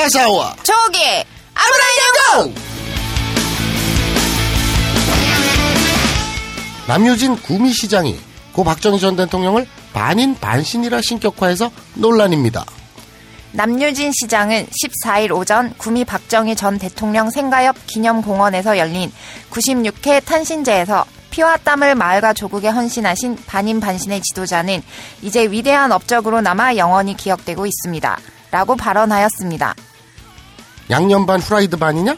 마사와 저기 고! 남유진 구미시장이 고 박정희 전 대통령을 반인 반신이라 신격화해서 논란입니다. 남유진 시장은 14일 오전 구미 박정희 전 대통령 생가옆 기념공원에서 열린 96회 탄신제에서 피와 땀을 마을과 조국에 헌신하신 반인 반신의 지도자는 이제 위대한 업적으로 남아 영원히 기억되고 있습니다. 라고 발언하였습니다. 양념 반 후라이드 반이냐?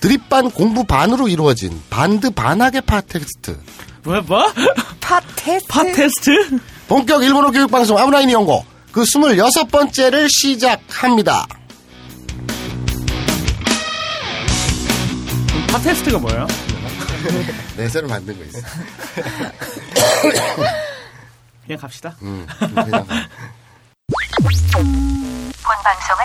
드립 반 공부 반으로 이루어진 반드 반학의 팟캐스트. 뭐야, 뭐? 팟테스트? 팟테스트? 본격 일본어 교육 방송 아부나이 니홍고 그 26번째를 시작합니다. 팟테스트가 뭐예요? 내 새로 만든 거 있어. 그냥 갑시다. 음, 그냥 가. 본 방송은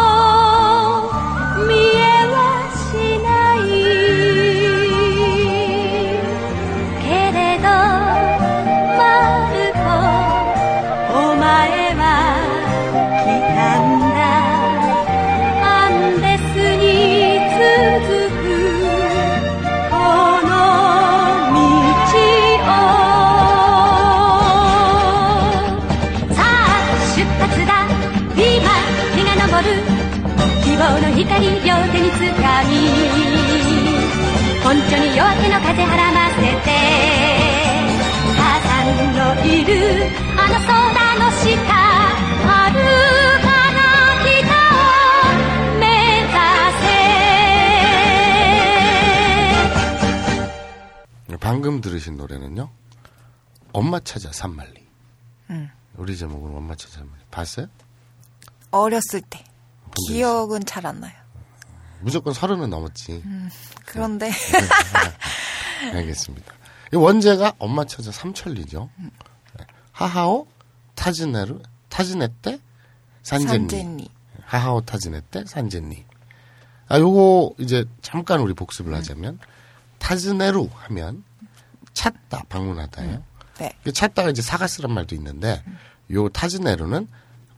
me. 방금 들으신 노래는요. 엄마 찾아 산말리. 우리 제목은 엄마 찾아 산말리. 봤어요? 어렸을 때. 기억은 잘 안 나요. 무조건 서른은 넘었지. 그런데 알겠습니다. 이 원제가 엄마 찾아 삼천리죠. 네. 하하오 타즈네루 타즈네떼 산젠니. 산젠니. 하하오 타즈네떼 산젠니. 아 요거 이제 잠깐 우리 복습을 하자면 타즈네루 하면 찾다 방문하다예요. 네. 그 찾다가 이제 사가스란 말도 있는데 요 타즈네루는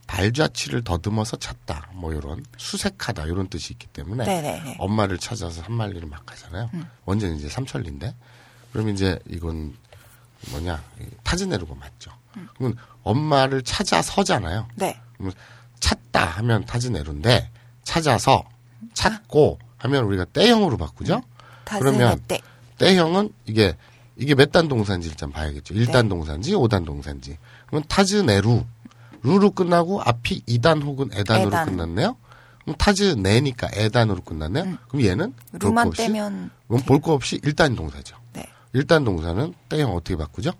발자취를 더듬어서 찾다 뭐 요런 수색하다 요런 뜻이 있기 때문에 네네네. 엄마를 찾아서 한 마리를 막 가잖아요. 원제는 이제 삼천리인데 그럼 이제 이건 뭐냐 이 타즈네루가 맞죠. 그러면 엄마를 찾아서잖아요. 네. 그러면 찾다 하면 타즈네루인데 찾아서 찾고 하면 우리가 때형으로 바꾸죠. 그러면 다스네 때. 때형은 이게 이게 몇 단 동사인지 일단 봐야겠죠. 1단 동사인지 5단 동사인지. 그러면 타즈네루 루로 끝나고 앞이 2단 혹은 에단으로 에단. 끝났네요. 그럼 타즈네니까 에단으로 끝났네요. 그럼 얘는 볼거 루만 없이 떼면 그럼 볼거 없이 1단 동사죠. 네. 1단 동사는 때형 어떻게 바꾸죠?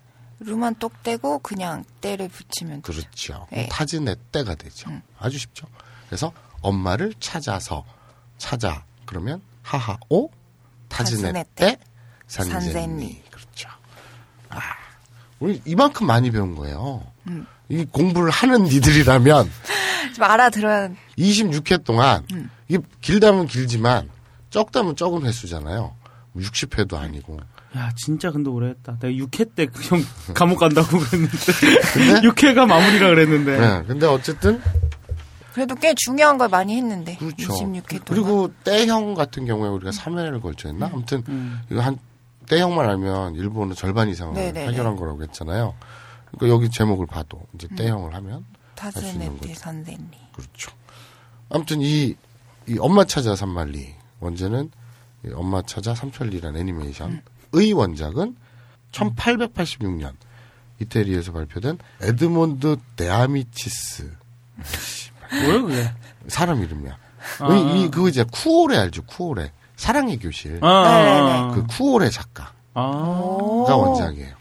루만 똑 떼고 그냥 때를 붙이면 되죠. 그렇죠. 네. 타즈네 때가 되죠. 아주 쉽죠. 그래서 엄마를 찾아서 찾아 그러면 하하오 타즈네 때 때, 산젠니. 그렇죠. 아, 우리 이만큼 많이 배운 거예요. 음. 이 공부를 하는 니들이라면 좀 알아들어야 26회 동안 음. 이게 길다면 길지만 적다면 적은 횟수잖아요. 60회도 아니고. 야, 진짜 근데 오래 했다. 내가 6회 때 형 감옥 간다고 그랬는데. 6회가 마무리라 그랬는데. 네. 근데 어쨌든 그래도 꽤 중요한 걸 많이 했는데. 그렇죠. 26회 동안. 그리고 때형 같은 경우에 우리가 3회를 걸쳐 했나? 아무튼 음. 이거 한 때형만 알면 일본은 절반 이상을 네네네. 해결한 거라고 했잖아요. 그러니까 여기 제목을 봐도 이제 때형을 하면 할수 있는 타스네 때 거죠. 선생님. 그렇죠. 아무튼 이, 이 엄마 찾아 삼만리 원제는 이 엄마 찾아 삼천리라는 애니메이션 의 원작은 1886년 이태리에서 발표된 에드몬드 데아미치스 뭐야, 그게? 사람 이름이야. 아. 이, 이 그거 이제 쿠오레 알죠? 쿠오레 사랑의 교실 아, 네네네. 그 쿠오레 작가가 아. 오. 원작이에요.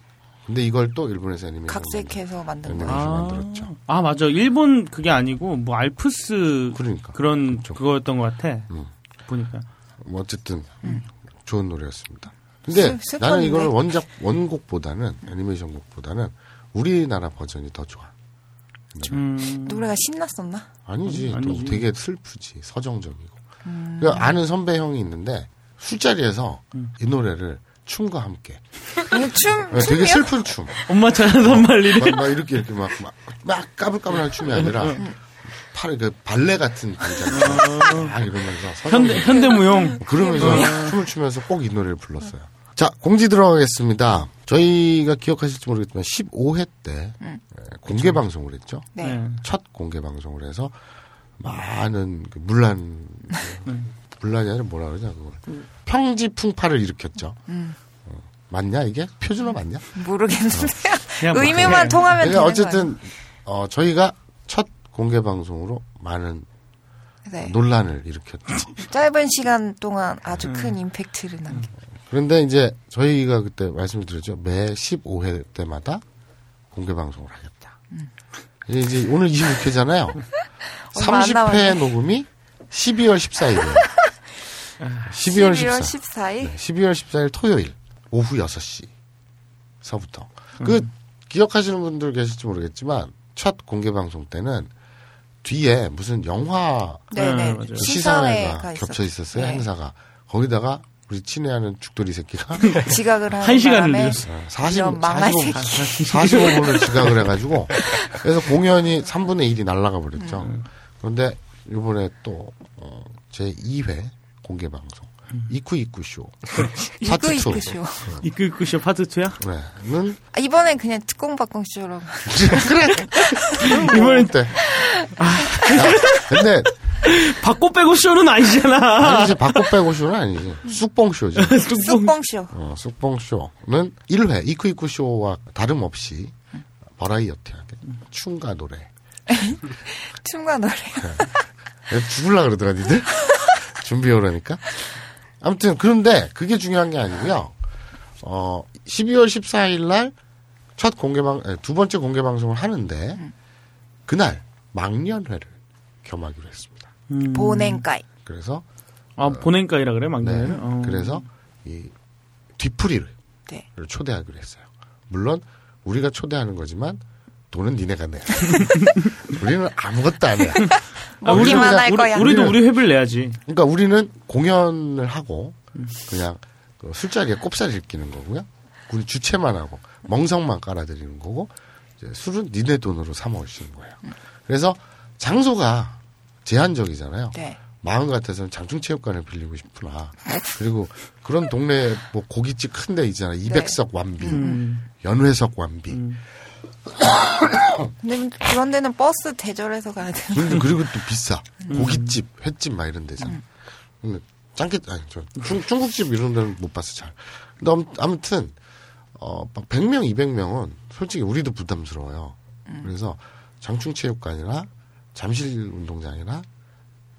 근데 이걸 또 일본에서 애니메이션 각색해서 만든 네. 거. 아. 아, 만들었죠. 아 맞아. 일본 그게 아니고 뭐 알프스 그러니까 그런 그렇죠. 그거였던 것 같아. 음. 보니까. 뭐 어쨌든 좋은 노래였습니다. 근데 슬-? 나는 이거는 원작 원곡보다는 애니메이션 곡보다는 우리나라 버전이 더 좋아. 음. 노래가 신났었나? 아니지, 또 아니지. 되게 슬프지, 서정적이고. 그 아는 선배 형이 있는데 술자리에서 이 노래를 춤과 함께 음, 춤, 네, 되게? 슬픈 춤, 엄마 잘하는 말이래. 막, 막 이렇게 이렇게 막, 막, 막 까불까불한 춤이 아니라 팔에 그 발레 같은 동작, 막 이러면서 현대 현대무용. 그러면서 춤을 추면서 꼭 이 노래를 불렀어요. 자, 공지 들어가겠습니다. 저희가 기억하실지 모르겠지만 15회 때 에, 공개 방송을 했죠. 네. 네. 첫 공개 방송을 해서 많은 그 문란 문란이 아니라 뭐라 그러냐 그걸 평지 풍파를 일으켰죠. 어, 맞냐 이게 표준어 맞냐? 모르겠는데요. 그냥 뭐 의미만 통하면 그러니까 되는 어쨌든 어, 저희가 첫 공개 방송으로 많은. 네. 논란을 일으켰죠. 짧은 시간 동안 아주 큰 임팩트를 남겨. 그런데 이제 저희가 그때 말씀을 드렸죠. 매 15회 때마다 공개 방송을 하겠다. 이제 오늘 26회잖아요. 얼마 안 30회 남았네. 녹음이 12월 14일이에요. 12월 14일. 14 일. 네, 12월 14일 토요일 오후 6시서부터. 그 기억하시는 분들 계실지 모르겠지만 첫 공개 방송 때는 뒤에 무슨 영화 네네. 맞아요. 그 시사회가 시사회가 겹쳐 있었어요 네. 행사가 거기다가 우리 친애하는 죽돌이 새끼가 지각을 하는 한 시간을 늦었어. 40, 이런 망할 45, 새끼. 45분을 지각을 해가지고 그래서 공연이 3분의 1이 날라가 버렸죠. 음. 그런데 이번에 또 어, 제 2회 공개 방송 이쿠 이쿠 쇼 파트 음. 이끄 2 이끄 쇼. 이끌 쿠쇼 파트 2야? 는 아, 이번엔 그냥 특공 박공 쇼로. 이번엔 때. 아. 야, 근데 바꿔 빼고 쇼는 아니잖아. 아니지 바꿔 빼고 쇼는 아니지 쑥봉 쇼지. 쑥봉 쇼. 어, 쑥봉 쇼는 1회 이쿠 이쿠 쇼와 다름없이 버라이어티 하게 춤과 노래 춤과 노래. 내가 죽을라 그러더라, 니들? 준비해 오라니까? 아무튼, 그런데 그게 중요한 게 아니고요. 어, 12월 14일 날 첫 공개방, 두 번째 공개 방송을 하는데, 그날 망년회를 겸하기로 했습니다. 음. 보냉가이. 그래서, 아 보냉가이라 그래 네. 막내는. 어. 그래서, 이, 뒤풀이를 네. 초대하기로 했어요. 물론, 우리가 초대하는 거지만, 돈은 니네가 내. 우리는 아무것도 안 해. 아, 할 우리, 거야. 우리도 우리 회비를 내야지. 그러니까 우리는 공연을 하고 그냥 그 술자리에 꼽사리를 끼는 거고요. 우리 주최만 하고 멍석만 깔아드리는 거고 이제 술은 니네 돈으로 사 먹을 수 있는 거예요. 그래서 장소가 제한적이잖아요. 네. 마음 같아서는 장충체육관을 빌리고 싶구나. 그리고 그런 동네 뭐 고깃집 큰 데 있잖아. 200석 완비, 음. 연회석 완비. 음. 근데 그런 데는 버스 대절해서 가야 되는 그리고 또 비싸. 고깃집, 횟집 막 이런 데잖아. 근데 짱깨 아니 저 중, 중국집 이런 데는 못 봤어 잘. 근데 아무- 아무튼 어, 막 100명, 200명은 솔직히 우리도 부담스러워요. 그래서 장충체육관이나 잠실 운동장이나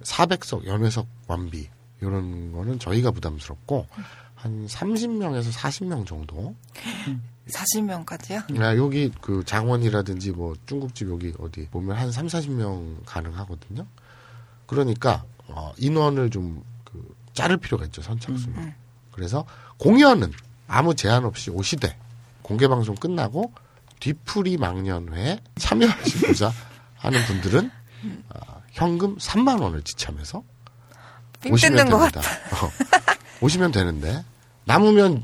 400석, 연회석 완비 이런 거는 저희가 부담스럽고 한 30명에서 40명 정도 40명까지요? 야, 여기 그 장원이라든지 뭐 중국집 여기 어디 보면 한 3, 40명 가능하거든요. 그러니까 어, 인원을 좀 그 자를 필요가 있죠, 선착순. 그래서 공연은 아무 제한 없이 오시되 공개 방송 끝나고 뒤풀이 망년회에 참여하시고자 하는 분들은 어, 현금 3만 원을 지참해서 삥 오시면 됩니다. 어, 오시면 되는데 남으면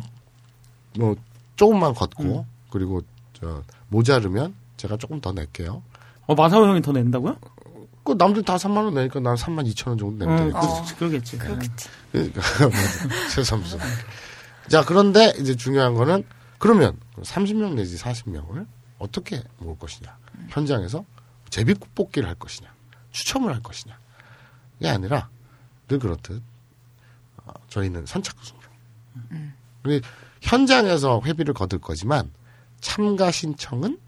뭐 조금만 걷고 그리고 저 모자르면 제가 조금 더 낼게요. 어 마사오 형이 더 낸다고요? 그 남들 다 3만 원 내니까 난 3만 2천 원 정도 내면 어, 되니까. 그렇지, 그러겠지. 그렇겠지. 그러니까 새삼스. 자 그런데 이제 중요한 거는 그러면 30명 내지 40명을 어떻게 모을 것이냐 현장에서 제비뽑기를 할 것이냐 추첨을 할 것이냐 이게 아니라 늘 그렇듯 어, 저희는 선착순으로 근데 현장에서 회비를 거둘 거지만 참가 신청은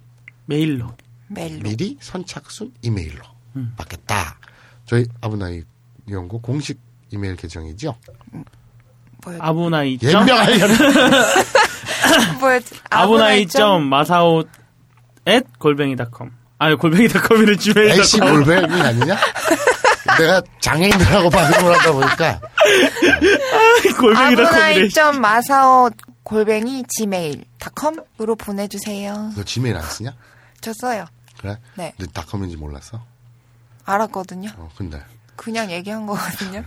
메일로. 메일로. 미리 선착순 이메일로 음. 받겠다. 저희 아브나이 연구 공식 이메일 계정이죠. 뭐요? 아부나이. 예명하려는 뭐였지? 아브나이.점 마사오 at 골뱅이닷컴. 아니 골뱅이닷컴이를 주메일 LC 골뱅이 아니냐? 내가 장애인들하고 방송을 하다 보니까 골뱅이닷컴이래. 마사오 골뱅이 gmail.com으로 보내주세요. 너 지메일 안 쓰냐? 저 써요. 그래? 네. 근데 닷컴인지 몰랐어? 알았거든요. 어, 근데 그냥 얘기한 거거든요.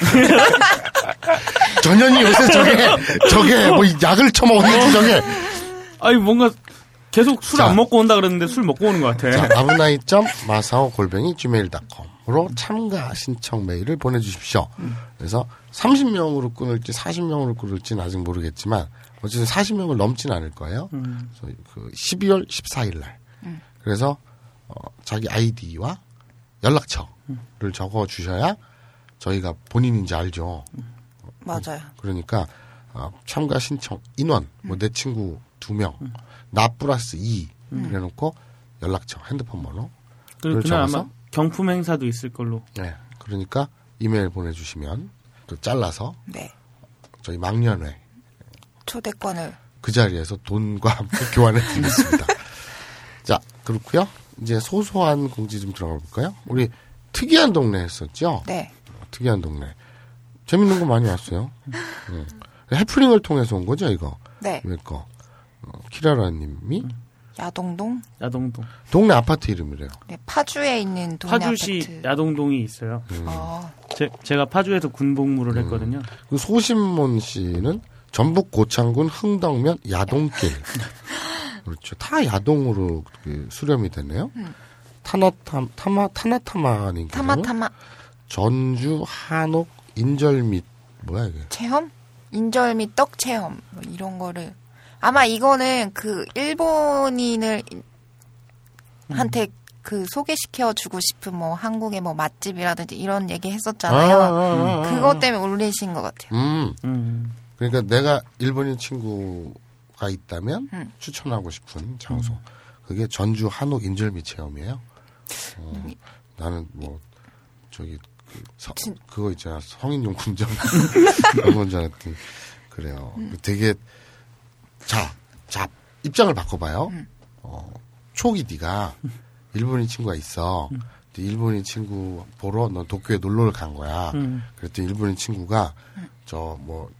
전현이 요새 저게 저게 뭐 약을 처먹었는지 저게 아니 뭔가 계속 술 자. 안 먹고 온다 그랬는데 술 먹고 오는 것 같아. 자, 아브나이.점 마사오 골뱅이 gmail.com으로 참가 신청 메일을 보내주십시오. 그래서 30명으로 끊을지 40명으로 끊을지는 아직 모르겠지만 어쨌든 40명을 넘진 않을 거예요. 그래서 그 12월 14일 날. 그래서 어, 자기 아이디와 연락처를 적어 주셔야 저희가 본인인지 알죠. 맞아요. 그러니까 어, 참가 신청 인원 뭐 내 친구 두 명, 나 플러스 이 그래놓고 연락처, 핸드폰 번호. 적어서? 아마 경품 행사도 있을 걸로. 네. 그러니까 이메일 보내주시면 또 잘라서 네. 저희 막년회 초대권을. 그 자리에서 돈과 함께 교환해 드리겠습니다. 자, 그렇고요. 이제 소소한 공지 좀 들어가 볼까요? 우리 특이한 동네 했었죠? 네. 특이한 동네. 재밌는 거 많이 왔어요. 음. 해프닝을 통해서 온 거죠, 이거. 네. 왜 거? 어, 키라라님이 야동동. 야동동. 동네 아파트 이름이래요. 네. 파주에 있는 동네 파주시 아파트. 야동동이 있어요. 어, 제, 제가 파주에서 군복무를 했거든요. 그 소신몬 씨는 전북 고창군 흥덕면 야동길. 그렇죠. 다 야동으로 그 수렴이 되네요. 타나타, 타마, 타나타마님께서 타마타마 전주 한옥 인절 및 뭐야 이게? 체험? 인절 및 떡 체험 뭐 이런 거를 아마 이거는 그 일본인을 한테 그 소개시켜 주고 싶은 뭐 한국의 뭐 맛집이라든지 이런 얘기 했었잖아요. 아, 아, 아, 그것 때문에 올리신 것 같아요. 음, 음. 그러니까 내가 일본인 친구가 있다면 음. 추천하고 싶은 장소. 그게 전주 한옥 인절미 체험이에요. 어, 나는 뭐 저기 그 서- 진- 그거 있잖아 성인용품점 그런 건줄 알았더니 그래요. 음. 되게 자, 자 입장을 바꿔봐요. 음. 어, 초기 네가 일본인 친구가 있어. 음. 일본인 친구 보러 넌 도쿄에 놀러를 간 거야. 음. 그랬더니 일본인 친구가 음. 저뭐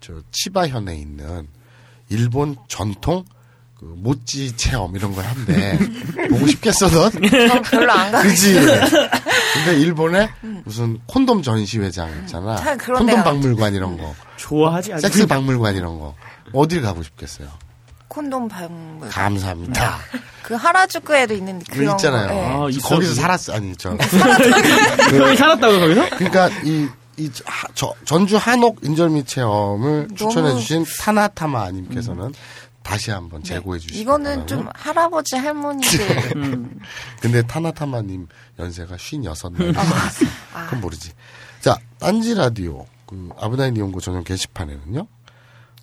저 치바현에 있는 일본 전통 그 모찌 체험 이런 걸 한대. 보고 싶겠어 넌? 저 별로 안 가. 그지? 근데 일본에 무슨 콘돔 전시회장 있잖아. 콘돔 박물관 이런 거. 좋아하지 않지? 섹스 박물관 이런 거. 어딜 가고 싶겠어요? 콘돔 박물. 감사합니다. 그 하라주쿠에도 있는 그 그런 있잖아요. 거. 예. 아, 있어, 거기서? 살았어. 아니, 저. 형이 살았다고 거기서? 그러니까 이, 이 하- 저- 전주 한옥 인절미 체험을 너무- 추천해주신 타나타마님께서는 다시 한번 제고해 주시기 이거는 좀 바라고요. 할아버지 할머니들 음. 근데 타나타마님 연세가 56날. 아. 그건 모르지. 자, 딴지 라디오, 그, 아브나인 이용고 전용 게시판에는요,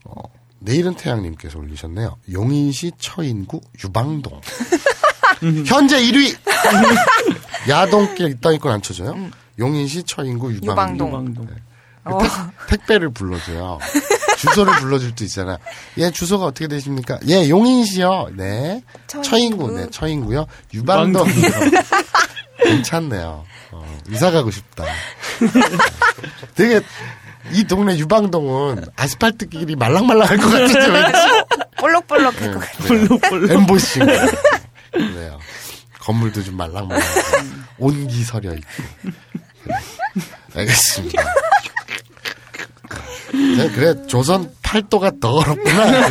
어, 내일은 태양님께서 올리셨네요. 용인시 처인구 유방동. 현재 1위! 야동길 있다니까 안 쳐줘요? 용인시 처인구 유방동. 유방동. 방동. 그 택, 택배를 불러줘요. 주소를 불러줄 수 있잖아. 예, 주소가 어떻게 되십니까? 예, 용인시요. 네. 처인구. 처인구, 네, 처인구요. 유방동. 괜찮네요. 어, 이사 가고 싶다. 되게, 이 동네 유방동은 아스팔트 길이 말랑말랑할 것 같은데, 왠지. 볼록볼록할 것 같아요. 볼록볼록. 엠보싱. 그래요. 건물도 좀 말랑말랑하고, 온기 서려 있고. 알겠습니다. 네, 그래, 조선 팔도가 더 어렵구나.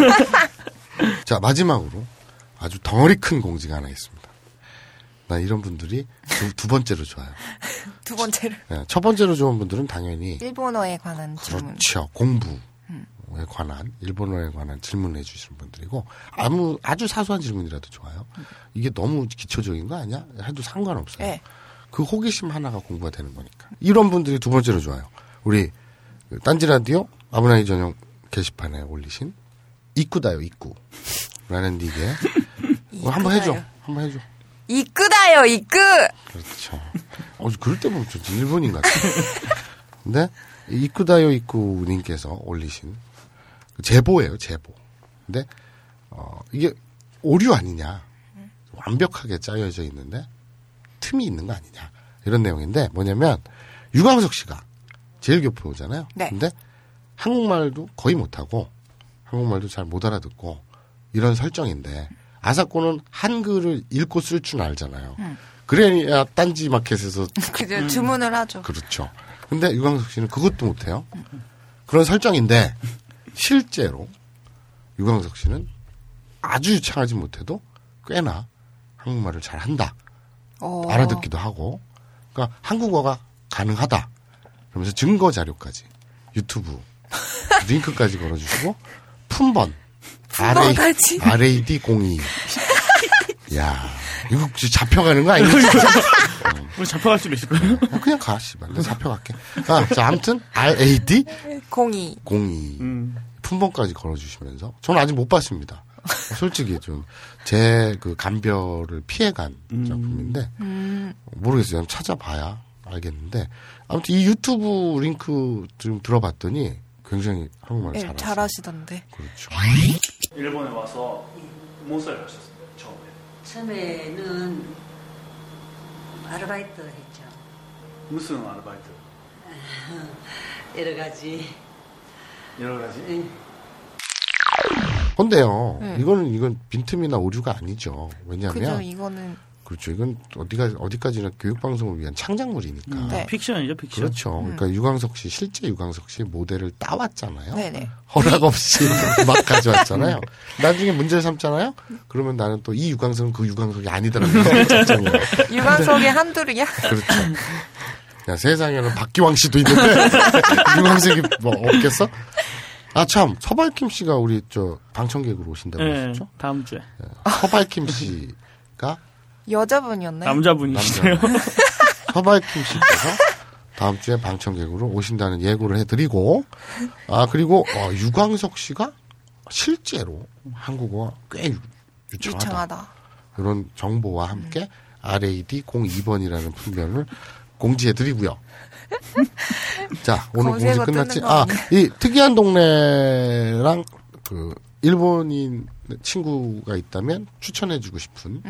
자, 마지막으로 아주 덩어리 큰 공지가 하나 있습니다. 난 이런 분들이 두, 두 번째로 좋아요. 두 번째로 네, 첫 번째로 좋은 분들은 당연히 일본어에 관한 질문. 그렇죠. 공부에 관한 일본어에 관한 질문을 해주시는 분들이고 아무 아주 사소한 질문이라도 좋아요. 이게 너무 기초적인 거 아니야? 해도 상관없어요. 네. 그 호기심 하나가 공부가 되는 거니까. 이런 분들이 두 번째로 좋아요. 우리 그 딴지 라디오 아브나이 전용 게시판에 올리신 이꾸다요 이꾸라는 닉에 어, 한번 해줘. 한번 해줘. 이끄다요, 이끄! 그렇죠. 어, 그럴 때 보면 좀 일본인 같아. 근데, 이쿠다요 이쿠님께서 올리신 제보예요, 제보. 근데 어, 이게 오류 아니냐. 완벽하게 짜여져 있는데 틈이 있는 거 아니냐. 이런 내용인데 뭐냐면 유광석 씨가 제일 교포잖아요. 네. 근데 한국말도 거의 못하고 한국말도 잘 못 알아듣고 이런 설정인데 아사코는 한글을 읽고 쓸 줄 알잖아요. 그래야 딴지 마켓에서 그죠 주문을 하죠. 그렇죠. 근데 유광석 씨는 그것도 못해요. 그런 설정인데 실제로 유광석 씨는 아주 유창하지 못해도 꽤나 한국말을 잘 한다. 어. 알아듣기도 하고. 그러니까 한국어가 가능하다. 그러면서 증거 자료까지 유튜브 링크까지 걸어주시고 품번 품번까지? RAD 02. 야 이거 진짜 잡혀가는 거 아니야? 우리 잡혀갈 수도 있을 거예요. 어, 그냥 가, 씨발. 내가 잡혀갈게. 아, 자, 아무튼, RAD 공이 02. 음. 품번까지 걸어주시면서. 저는 아직 못 봤습니다. 솔직히 좀, 제그 감별을 피해간 작품인데, 모르겠어요. 한번 찾아봐야 알겠는데, 아무튼 이 유튜브 링크 좀 들어봤더니, 굉장히 한국말을 예, 잘하세요. 잘하시던데. 그렇죠. 일본에 와서 못 살가셨어요 처음에. 처음에는 아르바이트 했죠. 무슨 아르바이트? 여러 가지. 여러 가지. 응. 근데요, 네. 이거는, 이건 빈틈이나 오류가 아니죠. 왜냐하면, 그죠 이거는 그렇죠. 이건 어디가, 어디까지나 교육 방송을 위한 창작물이니까. 네. 픽션이죠 픽션. 그렇죠. 그러니까 유광석 씨 실제 유광석 씨 모델을 따왔잖아요. 네네. 허락 없이 막 가져왔잖아요. 나중에 문제를 삼잖아요. 그러면 나는 또 이 유광석은 그 유광석이 아니더라고요. 유광석의 한둘이야? 그렇죠. 야, 세상에는 박기왕 씨도 있는데 유광석이 뭐 없겠어? 아 참 서발킴 씨가 우리 저 방청객으로 오신다고 네, 했었죠. 다음 주에 서발킴 씨가 여자분이었나요? 남자분이시네요. 서발킴 씨께서 다음 주에 방청객으로 오신다는 예고를 해드리고, 아, 그리고, 어, 유광석 씨가 실제로 한국어가 꽤 유- 유창하다. 유창하다. 이런 정보와 함께 RAD 02번이라는 품명을 공지해드리고요. 자, 오늘 공지 끝났지? 뜨는 거 아, 아니야? 이 특이한 동네랑 그, 일본인 친구가 있다면 추천해주고 싶은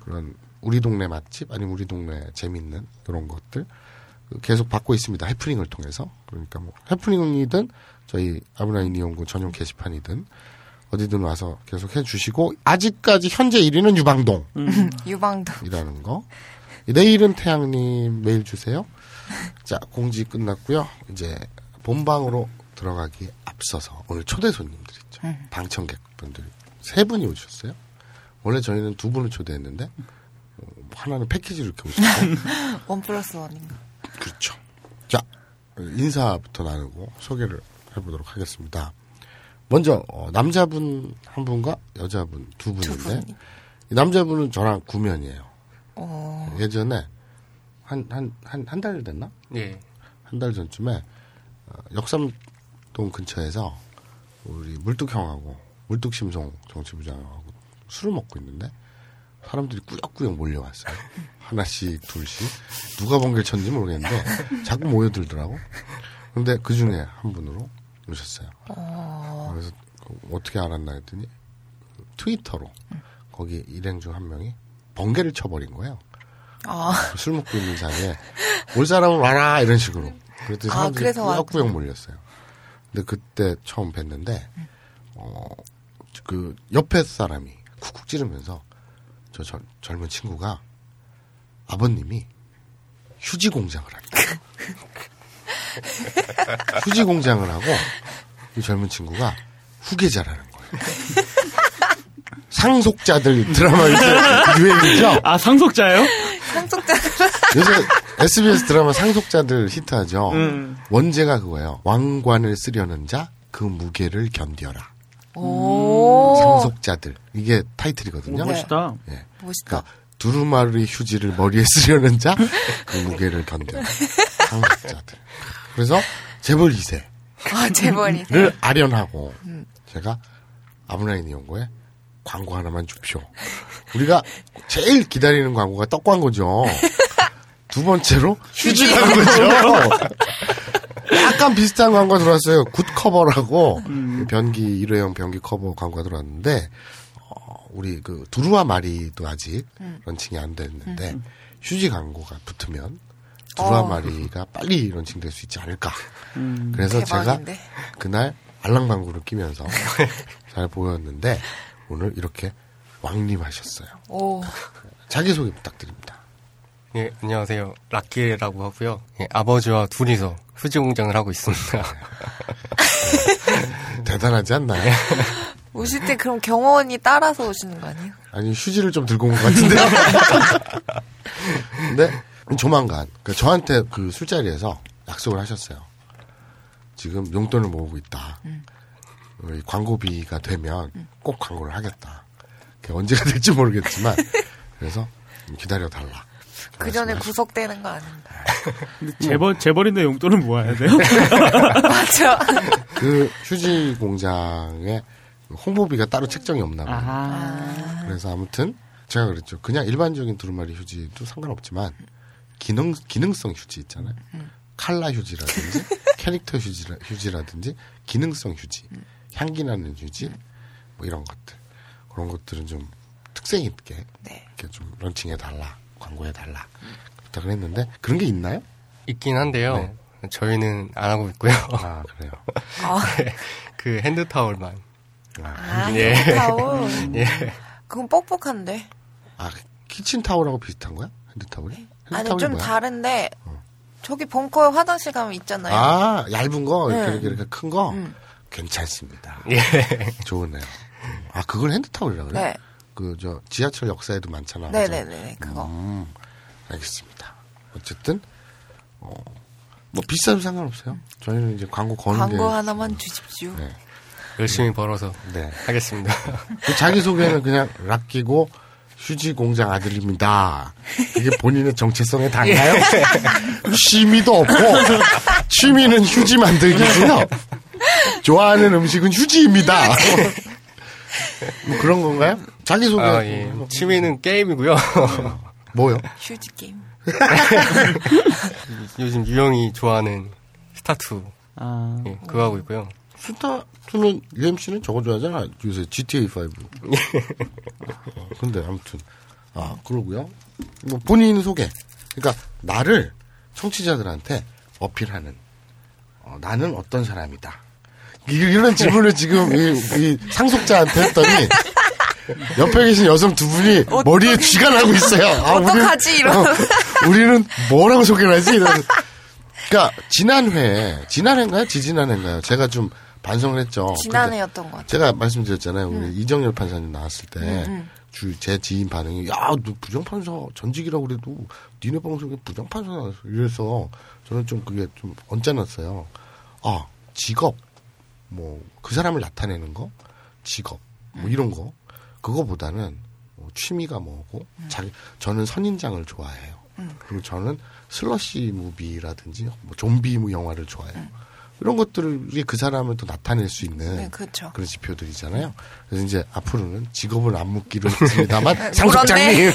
그런 우리 동네 맛집 아니면 우리 동네 재밌는 그런 것들 그 계속 받고 있습니다. 해프닝을 통해서. 그러니까 뭐 해프닝이든 저희 아브라인 이용구 전용 게시판이든 어디든 와서 계속 해주시고 아직까지 현재 1위는 유방동. 유방도. 이라는 거. 내일은 태양님 메일 주세요. 자, 공지 끝났고요. 이제 본방으로 들어가기 앞서서 오늘 초대 손님들 있죠. 방청객분들 세 분이 오셨어요. 원래 저희는 두 분을 초대했는데 어, 하나는 패키지로 이렇게 오셨고 원 플러스 원인가. 그렇죠. 자, 인사부터 나누고 소개를 해보도록 하겠습니다. 먼저 어, 남자분 한 분과 여자분 두두 분인데. 이 남자분은 저랑 구면이에요. 어, 예전에 한 한 한 한 달 됐나? 예. 한 달 전쯤에 어, 역삼동 근처에서 우리 물뚝형하고 물뚝심송 정치부장하고 술을 먹고 있는데 사람들이 꾸역꾸역 몰려왔어요. 하나씩 둘씩 누가 번개를 쳤는지 모르겠는데 자꾸 모여들더라고. 근데 그 중에 한 분으로 오셨어요. 그래서 어떻게 알았나 했더니 트위터로 거기 일행 중 한 명이 번개를 쳐버린 거예요. 아, 술 먹고 있는 사이에 올 사람은 와라 이런 식으로 그랬더니 아, 사람들이 그래서 꾸역꾸역 몰렸어요. 근데 그때 처음 뵀는데 어 그 옆에 사람이 쿡쿡 찌르면서 저 젊, 젊은 친구가 아버님이 휴지 공장을 합니다. 휴지 공장을 하고 이 젊은 친구가 후계자라는 거예요. 상속자들 드라마 요새 유행이죠. 아 상속자예요? 상속자. 요새 SBS 드라마 상속자들 히트하죠. 음. 원제가 그거예요. 왕관을 쓰려는 자 그 무게를 견뎌라. 오. 상속자들 이게 타이틀이거든요. 오, 멋있다. 예. 멋있다. 그러니까 두루마리 휴지를 머리에 쓰려는 자 그 무게를 견뎌라. 상속자들. 그래서 재벌 2세를 아, 재벌 2. 아련하고 제가 아부나이 니홍고에 광고 하나만 줍쇼. 우리가 제일 기다리는 광고가 떡 광고죠. 두 번째로 휴지 광고죠. 약간 비슷한 광고 들어왔어요. 굿 커버라고 변기 일회용 변기 커버 광고가 들어왔는데 어, 우리 그 두루와 마리도 아직 런칭이 안 됐는데 휴지 광고가 붙으면 두루와 어. 마리가 빨리 런칭될 수 있지 않을까. 그래서 대박인데. 제가 그날 알람 광고를 끼면서 잘 보였는데 오늘 이렇게 왕림하셨어요. 오. 자기 소개 부탁드립니다. 예, 안녕하세요. 락키라고 하고요. 예, 아버지와 둘이서 휴지 공장을 하고 있습니다. 대단하지 않나요? 오실 때 그럼 경호원이 따라서 오시는 거 아니에요? 아니 휴지를 좀 들고 온 것 같은데요. 근데 조만간 그 저한테 그 술자리에서 약속을 하셨어요. 지금 용돈을 모으고 있다. 우리 광고비가 되면 꼭 광고를 하겠다. 언제가 될지 모르겠지만 그래서 기다려 달라. 그 전에 구속되는 거 아닌가? 재벌, 재벌인데 용돈을 모아야 돼요? 맞죠? 그 휴지 공장에 홍보비가 따로 책정이 없나 봐요. 아. 그래서 아무튼 제가 그랬죠. 그냥 일반적인 두루마리 휴지도 상관없지만 기능 기능성 휴지 있잖아요. 칼라 휴지라든지 캐릭터 휴지라, 휴지라든지 기능성 휴지, 향기 나는 휴지 뭐 이런 것들 그런 것들은 좀 특색 있게 네. 이렇게 좀 런칭해 달라, 광고해 달라 부탁을 했는데 그런 게 있나요? 있긴 한데요. 네. 저희는 안 하고 있고요. 아 그래요. 아, 그 핸드타월만. 아 예. 핸드 타올. 예. 그건 뻑뻑한데. 아 키친 타올하고 비슷한 거야? 핸드 타올이? 핸드 아니 좀 뭐야? 다른데 저기 벙커에 화장실 가면 있잖아요. 아 얇은 거 이렇게 네. 이렇게, 이렇게 큰 거 음. 괜찮습니다. 예. 좋으네요. 아 그걸 핸드 타올이라 그래? 네. 그 저 지하철 역사에도 많잖아. 네네네 그거. 음, 알겠습니다. 어쨌든 어, 뭐 비싸도 상관없어요. 저희는 이제 광고 거는 게 광고 하나만 주십시오. 네. 열심히 벌어서 네. 하겠습니다. 그 자기 소개는 그냥 락기고 휴지 공장 아들입니다. 이게 본인의 정체성에 닿나요? 취미도 없고 취미는 휴지 만들기고요. 좋아하는 음식은 휴지입니다. 뭐 그런 건가요? 자기 소개 아, 예. 취미는 게임이고요. 뭐요? 휴지 게임. 요즘 유형이 좋아하는 스타투. 아. 예, 그거 하고 있고요. 스타투는 UMC는 저거 좋아하잖아. 요새 GTA 5. 근데 아무튼 아 그러고요. 뭐 본인 소개. 그러니까 나를 청취자들한테 어필하는 어, 나는 어떤 사람이다. 이- 이런 질문을 지금 이, 이 상속자한테 했더니 옆에 계신 여성 두 분이 머리에 쥐가 나고 있어요. 아, 어떡하지? 이런. 어, 우리는 뭐라고 소개를 하지? 이런. 그러니까 지난 회, 지난 회인가요? 지지난 회인가요? 제가 좀 반성을 했죠. 근데 지난해였던 것 같아요. 제가 말씀드렸잖아요. 우리 이정열 판사님 나왔을 때, 음, 주, 제 지인 반응이, 야, 너 부정판사 전직이라고 그래도 니네 방송에 부정판사 나왔어. 이래서 저는 좀 그게 좀 언짢았어요. 아, 직업, 뭐, 그 사람을 나타내는 거, 직업, 뭐 이런 거, 그거보다는 뭐 취미가 뭐고, 자기, 저는 선인장을 좋아해요. 그리고 저는 슬러시 무비라든지 뭐 좀비 영화를 좋아해요. 이런 것들이 그 사람을 또 나타낼 수 있는 네, 그렇죠. 그런 지표들이잖아요. 그래서 이제 앞으로는 직업을 안 묻기로 했습니다만 상속자님,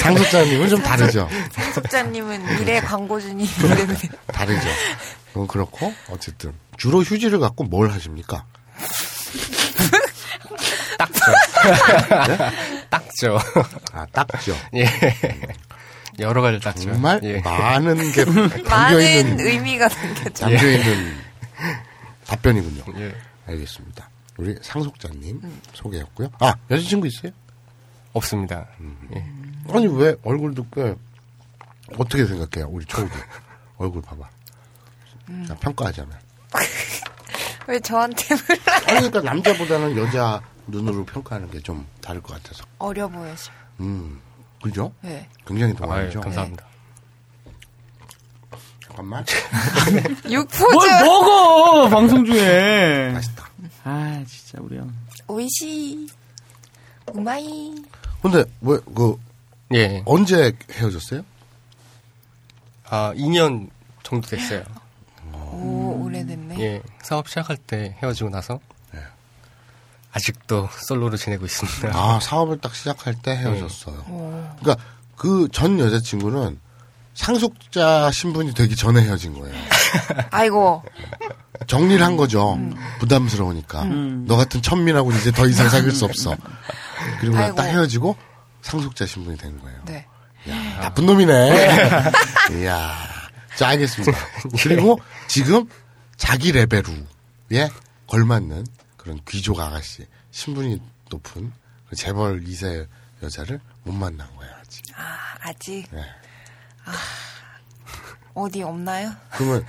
상속자님은 좀 다르죠. 속자님은 미래 광고주님 때문에 다르죠. 그건 그렇고 어쨌든 주로 휴지를 갖고 뭘 하십니까? 딱죠. 아 닦죠. 예. 여러 가지 닦죠. 정말 예. 많은 게 담겨 많은 있는 의미가. 담겨 있는 답변이군요. 예. 알겠습니다. 우리 상속자님 소개였고요. 아 여자친구 있어요? 없습니다. 예. 아니 왜 얼굴도 꽤 어떻게 생각해요? 우리 초우도 얼굴 봐봐. 자, 평가하자면. 왜 저한테 물어? 아니 그러니까 남자보다는 여자 눈으로 평가하는 게 좀 다를 것 같아서. 어려 보여서. 음, 그죠? 네. 굉장히 동안이죠. 감사합니다. 잠깐만. 육포즈 뭘 먹어! 방송 중에. 맛있다. 아, 진짜, 우리 형. 오이시 우마이 근데 왜그 예. 언제 헤어졌어요? 아, 2년 정도 됐어요. 오 오래됐네. 예. 사업 시작할 때 헤어지고 나서 네. 아직도 솔로로 지내고 있습니다. 아 사업을 딱 시작할 때 헤어졌어요. 오. 그러니까 그 전 여자친구는 상속자 신분이 되기 전에 헤어진 거예요. 아이고 정리를 한 거죠. 부담스러우니까. 음. 너 같은 천민하고 이제 더 이상 사귈 수 없어. 그리고. 딱 헤어지고 상속자 신분이 된 거예요. 네. 야, 나쁜 놈이네. 이야. 자, 알겠습니다. 그리고 지금 자기 레벨우에 걸맞는 그런 귀족 아가씨, 신분이 높은 그 재벌 2세 여자를 못 만난 거야, 아직. 아, 아직 네. 어디 없나요? 그러면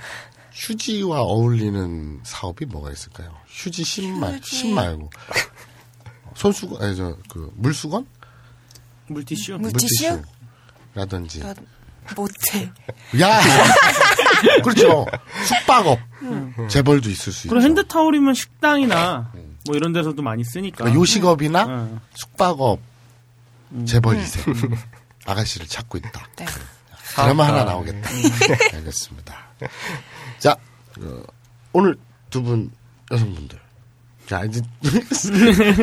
휴지와 어울리는 사업이 뭐가 있을까요? 휴지 휴지. 심 말고. 손수건, 아니, 저, 그, 물수건? 물티슈. 물티슈? 라든지. 나 못해. 야! 그렇죠. 숙박업. 재벌도 있을 수 그리고 있죠. 핸드타올이면 식당이나 뭐 이런 데서도 많이 쓰니까. 그러니까 요식업이나 응. 숙박업 재벌 2세 아가씨를 찾고 있다. 네. 드라마 하나 나오겠다. 알겠습니다. 자, 어, 오늘 두 분 여성분들. 자, 이제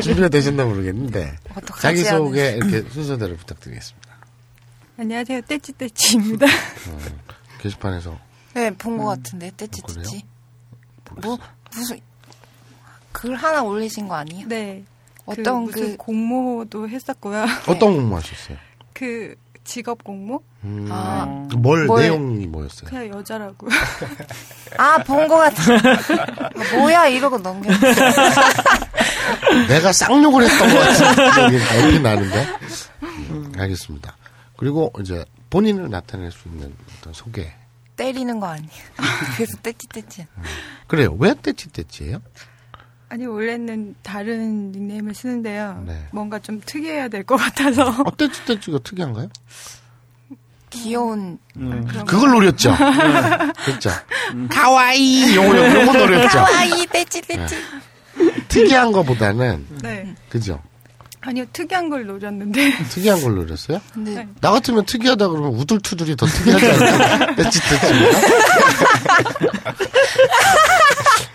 준비가 되셨나 모르겠는데 자기소개 이렇게 순서대로 부탁드리겠습니다. 안녕하세요. 떼찌떼찌입니다. 게시판에서 네, 본 것 같은데? 떼찌떼찌. 뭐, 무슨, 글 하나 올리신 거 아니에요? 네. 어떤 그 무슨 그- 공모도 했었고요. 어떤 공모 하셨어요? 그 직업 공모? 음, 아. 뭘, 뭘- 내용이 뭐였어요? 그냥 여자라고. 아, 본 것 같아. 아, 뭐야, 이러고 넘겼어. 내가 쌍욕을 했던 것 같은 기억이 나는데. 음, 알겠습니다. 그리고 이제 본인을 나타낼 수 있는 어떤 소개. 때리는 거 아니에요. 그래서 떼찌떼찌. 그래요. 왜 떼찌떼찌예요? 아니 원래는 다른 닉네임을 쓰는데요. 네. 뭔가 좀 특이해야 될 것 같아서. 어, 떼찌떼찌가 특이한가요? 귀여운. 음. 그걸 노렸죠. 그렇죠. 가와이 요거 요거 노렸죠. 아이, 떼찌떼찌. 특이한 거보다는 네. 그죠. 아니요 특이한 걸 노렸는데. 특이한 걸 노렸어요? 근데, 나 같으면 특이하다 그러면 우둘투둘이 더 특이하지 않을까? 떼찌떼찌인가?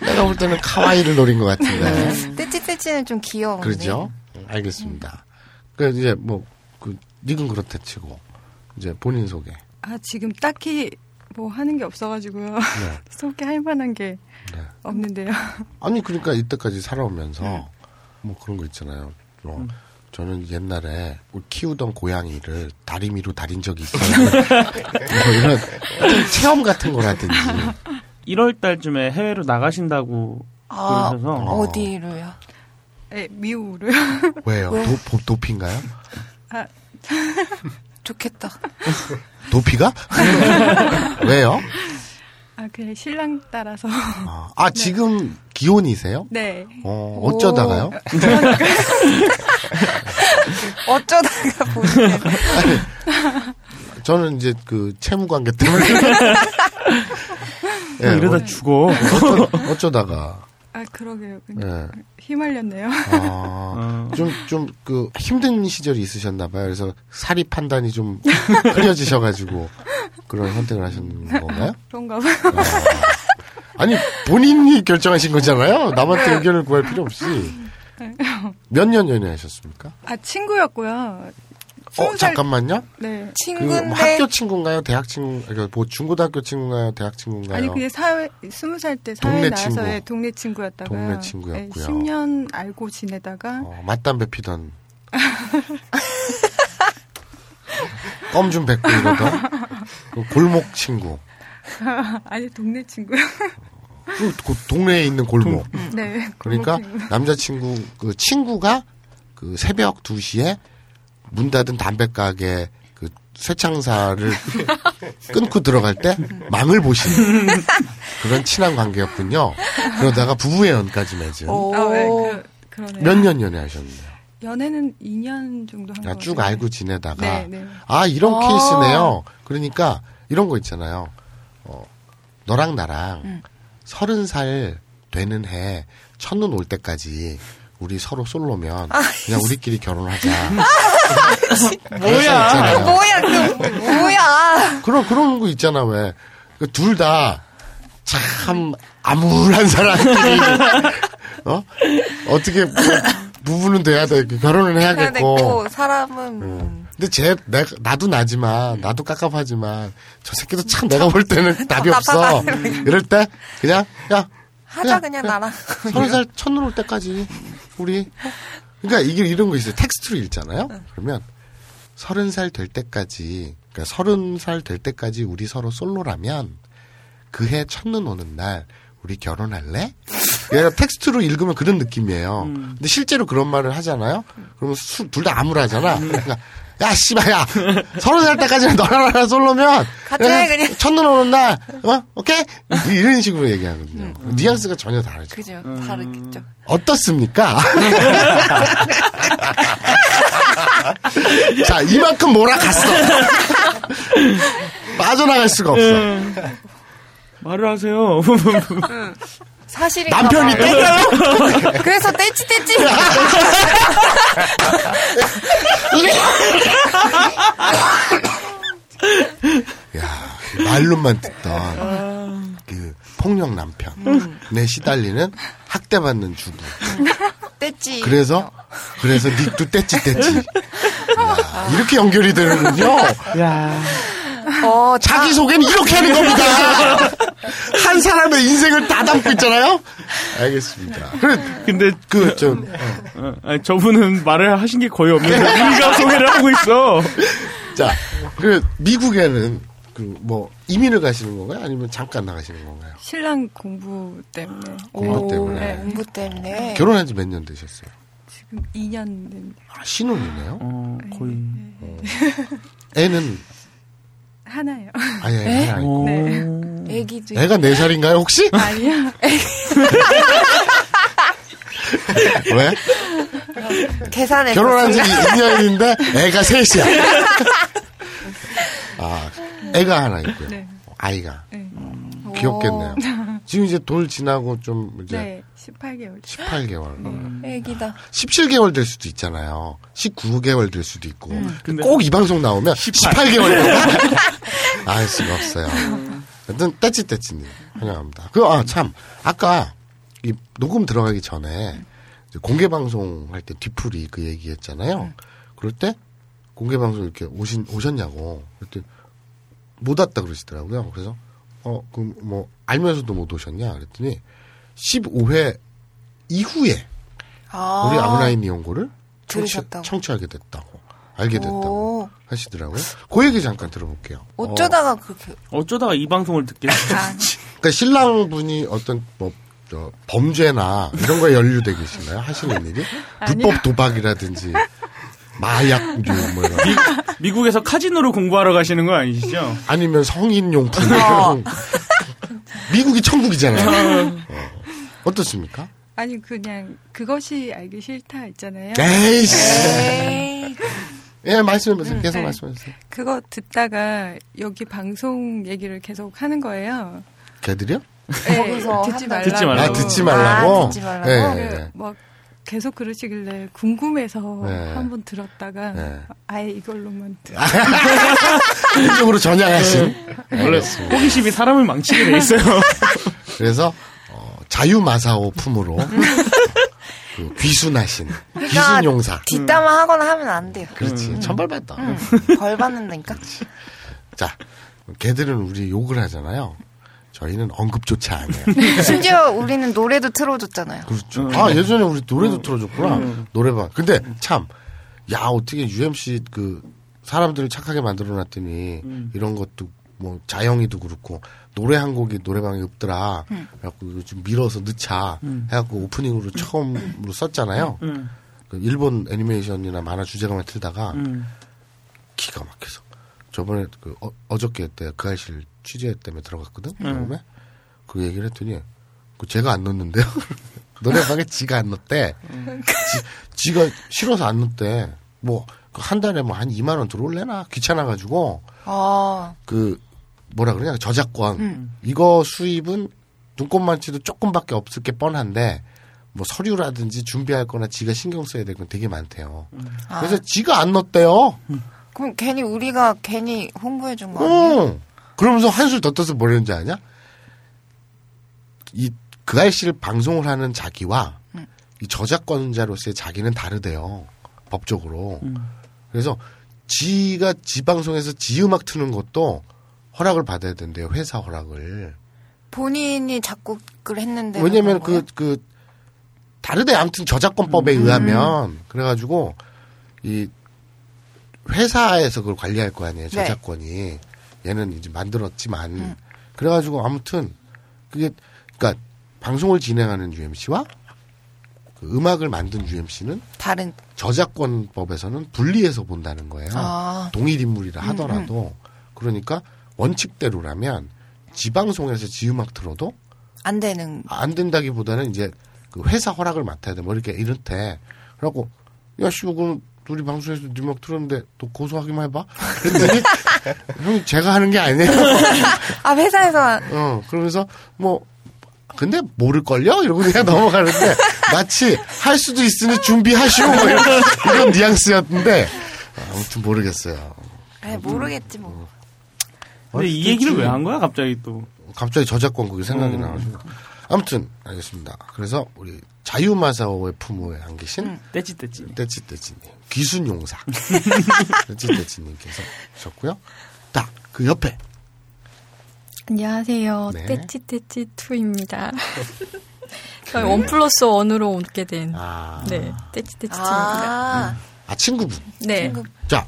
내가 볼 때는 카와이를 노린 것 같은데. 떼찌떼찌는 좀 귀여운데. 그러죠? 알겠습니다. 그 이제 뭐그 닉은 그렇다 치고 이제 본인 소개. 아 지금 딱히 뭐 하는 게 없어가지고요. 네. 소개할 만한 게 네. 없는데요. 아니 그러니까 이때까지 살아오면서 뭐 그런 거 있잖아요. 뭐 저는 옛날에 키우던 고양이를 다리미로 다린 적이 있어요. 뭐 이런 체험 같은 거라든지 1월 달쯤에 해외로 나가신다고 아, 그러셔서 어 디로요? 네, 미우를. 왜요? 도, 도- 도피인가요? 아, 좋겠다. 도피가? 왜요? 아 그냥 신랑 따라서. 아, 아, 지금 기혼이세요? 네. 어, 어쩌다가요? 어쩌다가 보시는. 저는 이제 그 채무 관계 때문에 예, 어, 이러다 죽어. 어쩌, 어쩌다가 아 그러게요. 예. 휘말렸네요. 아, 좀, 좀, 그, 힘든 시절이 있으셨나 봐요. 그래서 사리 판단이 좀 흐려지셔가지고 그런 선택을 하신 건가요? 그런가 봐요. 아니, 본인이 결정하신 거잖아요. 남한테 의견을 구할 필요 없이. 몇 년 연애하셨습니까? 아 친구였고요. 어, 잠깐만요. 네. 그, 친구인데. 뭐 학교 친구인가요? 대학 친구, 뭐 중고등학교 친구인가요? 대학 친구인가요? 아니 그게 사회 스무 살 때 사회 동네 나와서 친구. 의 동네 친구였다가 동네 친구였고요. 10년 알고 지내다가 어, 맞담배 피던. 껌 좀 뱉고 이러던. 그 골목 친구. 아니 동네 친구요. 그, 그 동네에 있는 골목. 네. 그러니까 친구. 남자친구, 그 친구가 그 새벽 2시에 문 닫은 담배가게 그 쇠창사를 끊고 들어갈 때 망을 보시는 그런 친한 관계였군요. 그러다가 부부의 연까지 맺은. 오. 아, 네, 그, 그러네요. 몇년 연애하셨나요? 연애는 2년 정도 한 아, 거. 쭉 알고 지내다가 네, 네. 아 이런 아. 케이스네요. 그러니까 이런 거 있잖아요. 어, 너랑 나랑 서른 살 되는 해 첫눈 올 때까지 우리 서로 솔로면 그냥 우리끼리 결혼하자. 뭐야? 뭐야, 그, 뭐야. 그런 그런 거 있잖아 왜? 그둘다 참 암울한 사람들이 어 어떻게 뭐 부부는 돼야 돼 결혼을 해야 해야겠고 됐고, 사람은. 음. 근데 쟤, 내, 나도 나지만, 나도 깝깝하지만, 저 새끼도 참 내가 볼 때는 답이 없어. 이럴 때, 그냥, 야, 하자 그냥 나랑. 서른 살 첫눈 올 때까지 우리 그러니까 이게 이런 거 있어요. 텍스트로 읽잖아요. 그러면 서른 살 될 때까지 그러니까 서른 살 될 때까지 우리 서로 솔로라면 그해 첫눈 오는 날 우리 결혼할래? 얘가 텍스트로 읽으면 그런 느낌이에요. 근데 실제로 그런 말을 하잖아요. 그러면 둘 다 암울하잖아. 그러니까 야 씨발 야 서른 살 때까지는 너랑 나랑 솔로면 같이 해, 그냥. 첫눈 오는 날 어? 오케이? 이런 식으로 얘기하거든요. 뉘앙스가 전혀 다르죠. 그죠. 다르겠죠. 어떻습니까? 자, 이만큼 몰아갔어. 빠져나갈 수가 없어. 말을 하세요. 사실이 남편이 땡겨요? 그래서 떼찌 떼찌. 야, 말로만 듣던 그 폭력 남편. 내 시달리는 학대받는 주부. 떼찌. 그래서, 그래서 닉도 떼찌 떼찌. 야, 이렇게 연결이 되는군요. 야. 어, 자, 자기 소개는 이렇게 하는 겁니다. 한 사람의 인생을 다 담고 있잖아요. 알겠습니다. 그래, 근데 그, 좀, 어, 아니, 저분은 말을 하신 게 거의 없는데 우리가 소개를 하고 있어. 자, 그 미국에는 그뭐 이민을 가시는 건가요? 아니면 잠깐 나가시는 건가요? 신랑 공부 때문에 공부 오, 때문에. 공부 때문에. 결혼한 지 몇 년 되셨어요? 지금 2년 된 아, 신혼이네요. 어, 거의. 애는 하나요. 아예 애 하나 있고. 어. 네. 애기도. 애가 네 살인가요 혹시? 아니야. 왜? 계산해. 결혼한 지 2년인데 애가 셋이야. 아, 애가 하나 있고요. 네. 아이가 네. 귀엽겠네요. 지금 이제 돌 지나고 좀 이제 네. 18개월. 18개월, 애기다. 17개월 될 수도 있잖아요. 19개월 될 수도 있고. 근데- 꼭이 방송 나오면 18 개월. 알 수가 없어요. 하여튼, 떼찌떼찌님. 환영합니다. 그, 아, 참. 아까, 이 녹음 들어가기 전에, 이제 공개 방송 할 때 뒤풀이 그 얘기 했잖아요. 그럴 때, 공개 방송 이렇게 오신, 오셨냐고. 그랬더니, 못 왔다 그러시더라고요. 그래서, 어, 그럼 뭐, 알면서도 못 오셨냐? 그랬더니, 15회 이후에, 아. 우리 아브라인 이용고를 청취, 들으셨다고. 청취하게 됐다고. 알게 됐다고 오. 하시더라고요. 그 얘기 잠깐 들어볼게요. 어쩌다가 그렇게. 어쩌다가 이 방송을 듣게 됐어. 아, 그러니까 신랑분이 어떤 뭐 저, 범죄나 이런 거에 연루돼 계신가요? 하시는 일이? 불법 도박이라든지 마약류 뭐 이런 미국에서 카지노로 공부하러 가시는 거 아니시죠? 아니면 성인용품 어. 미국이 천국이잖아요. 어. 어떻습니까? 아니 그냥 그것이 알기 싫다 있잖아요. 에이씨. 에이. 예, 말씀해보세요. 계속 네. 말씀해주세요. 그거 듣다가 여기 방송 얘기를 계속 하는 거예요. 걔들이요? 네, 거기서 듣지. 말라고. 듣지 말라고. 아, 듣지 말라고? 아, 듣지 말라고? 예, 그 예. 막 계속 그러시길래 궁금해서 네. 한번 들었다가 네. 아예 이걸로만 들. 이쪽으로 전향하신. 원래 알겠습니다. 호기심이 사람을 망치게 돼 있어요. 그래서 어, 자유마사오 품으로 그 귀순하신 귀순용사. 뒷담화 하거나 하면 안 돼요. 그렇지. 천벌받다. 벌 받는다니까. 자, 걔들은 우리 욕을 하잖아요. 저희는 언급조차 안 해요. 심지어 우리는 노래도 틀어줬잖아요. 그렇죠. 아, 예전에 우리 노래도 틀어줬구나. 노래방. 근데 참, 야, 어떻게 UMC 그 사람들을 착하게 만들어 놨더니 이런 것도 뭐 자영이도 그렇고 노래 한 곡이 노래방에 없더라. 그래갖고 이거 좀 밀어서 넣자. 해갖고 오프닝으로 처음으로 썼잖아요. 음. 그 일본 애니메이션이나 만화 주제가만 틀다가 음. 기가 막혀서 저번에 그 어, 저께때 그 아이실 취재 때문에 들어갔거든? 녹음에? 그 얘기를 했더니 그 제가 안 넣었는데요? 노래방에 지가 안 넣었대. 지, 가 싫어서 안 넣었대. 뭐 한 달에 뭐 한 2만 원 들어올래나? 귀찮아가지고. 아, 그 뭐라 그러냐? 저작권. 이거 수입은 눈꽃만치도 조금밖에 없을 게 뻔한데 뭐 서류라든지 준비할 거나 지가 신경 써야 될 건 되게 많대요. 그래서 지가 안 넣었대요 그럼 괜히 우리가 괜히 홍보해 준 거 아니에요? 어. 그러면서 한술 더 떠서 뭐랬는지 아냐? 이, 그 아이씨를 방송을 하는 자기와 이 저작권자로서의 자기는 다르대요. 법적으로. 그래서 지가 지 방송에서 지 음악 트는 것도 허락을 받아야 된대요. 회사 허락을. 본인이 작곡 했는데. 왜냐면 그, 그, 다르대 아무튼 저작권법에 음. 의하면, 그래가지고, 이, 회사에서 그걸 관리할 거 아니에요, 네. 저작권이. 얘는 이제 만들었지만. 음. 그래가지고 아무튼, 그게, 그니까, 방송을 진행하는 UMC와 그 음악을 만든 UMC는 다른 저작권법에서는 분리해서 본다는 거예요. 아. 동일 인물이라 음, 하더라도. 그러니까 원칙대로라면 지방송에서 지음악 틀어도 안 되는 안 된다기보다는 이제 그 회사 허락을 맡아야 돼. 뭐 이렇게 이렇대. 그래갖고 야 씨, 그럼 우리 방송에서 니막 틀었는데 또 고소하기만 해봐. 그랬더니 형 제가 하는 게 아니에요. 아 회사에서 어 그러면서 뭐 근데 모를걸요? 이러고 그냥 넘어가는데 마치 할 수도 있으니 준비하시오 뭐 이런, 이런 뉘앙스였는데 아무튼 모르겠어요. 아 모르겠지 뭐. 근데 이 얘기를 왜 한 거야 갑자기 또? 갑자기 저작권 그게 생각이 음. 나가지고 아무튼 알겠습니다. 그래서 우리 자유마사오의 품모에 안 계신 떼찌 떼찌. 떼찌떼찌님 귀순용사 떼찌떼찌님께서 오셨고요. 딱 그 옆에 안녕하세요. 네. 떼찌떼찌2입니다. 저희 원 플러스 원으로 오게 된, 아, 네, 떼찌떼찌2입니다. 아아 친구분. 네. 자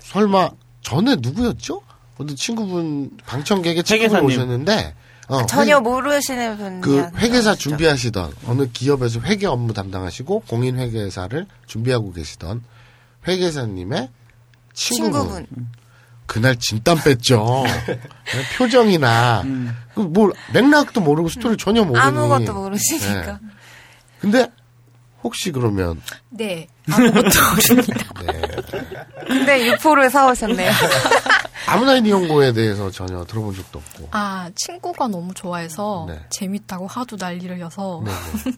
설마 전에 누구였죠? 어떤 친구분 방청객의 친구분. 오셨는데 어, 전혀 회- 모르시는 분. 그 회계사 준비하시던 어느 기업에서 회계 업무 담당하시고 공인 회계사를 준비하고 계시던 회계사님의 친구분. 친구분. 그날 진땀 뺐죠. 표정이나 음. 그뭘 맥락도 모르고 스토리 전혀 모르니 아무것도 모르시니까. 네. 근데 혹시 그러면 네. 아무것도 모릅니다. 네. 근데 유포를 사오셨네요. 아무나인 이용고에 대해서 전혀 들어본 적도 없고. 아, 친구가 너무 좋아해서 네. 재밌다고 하도 난리를 여서 네,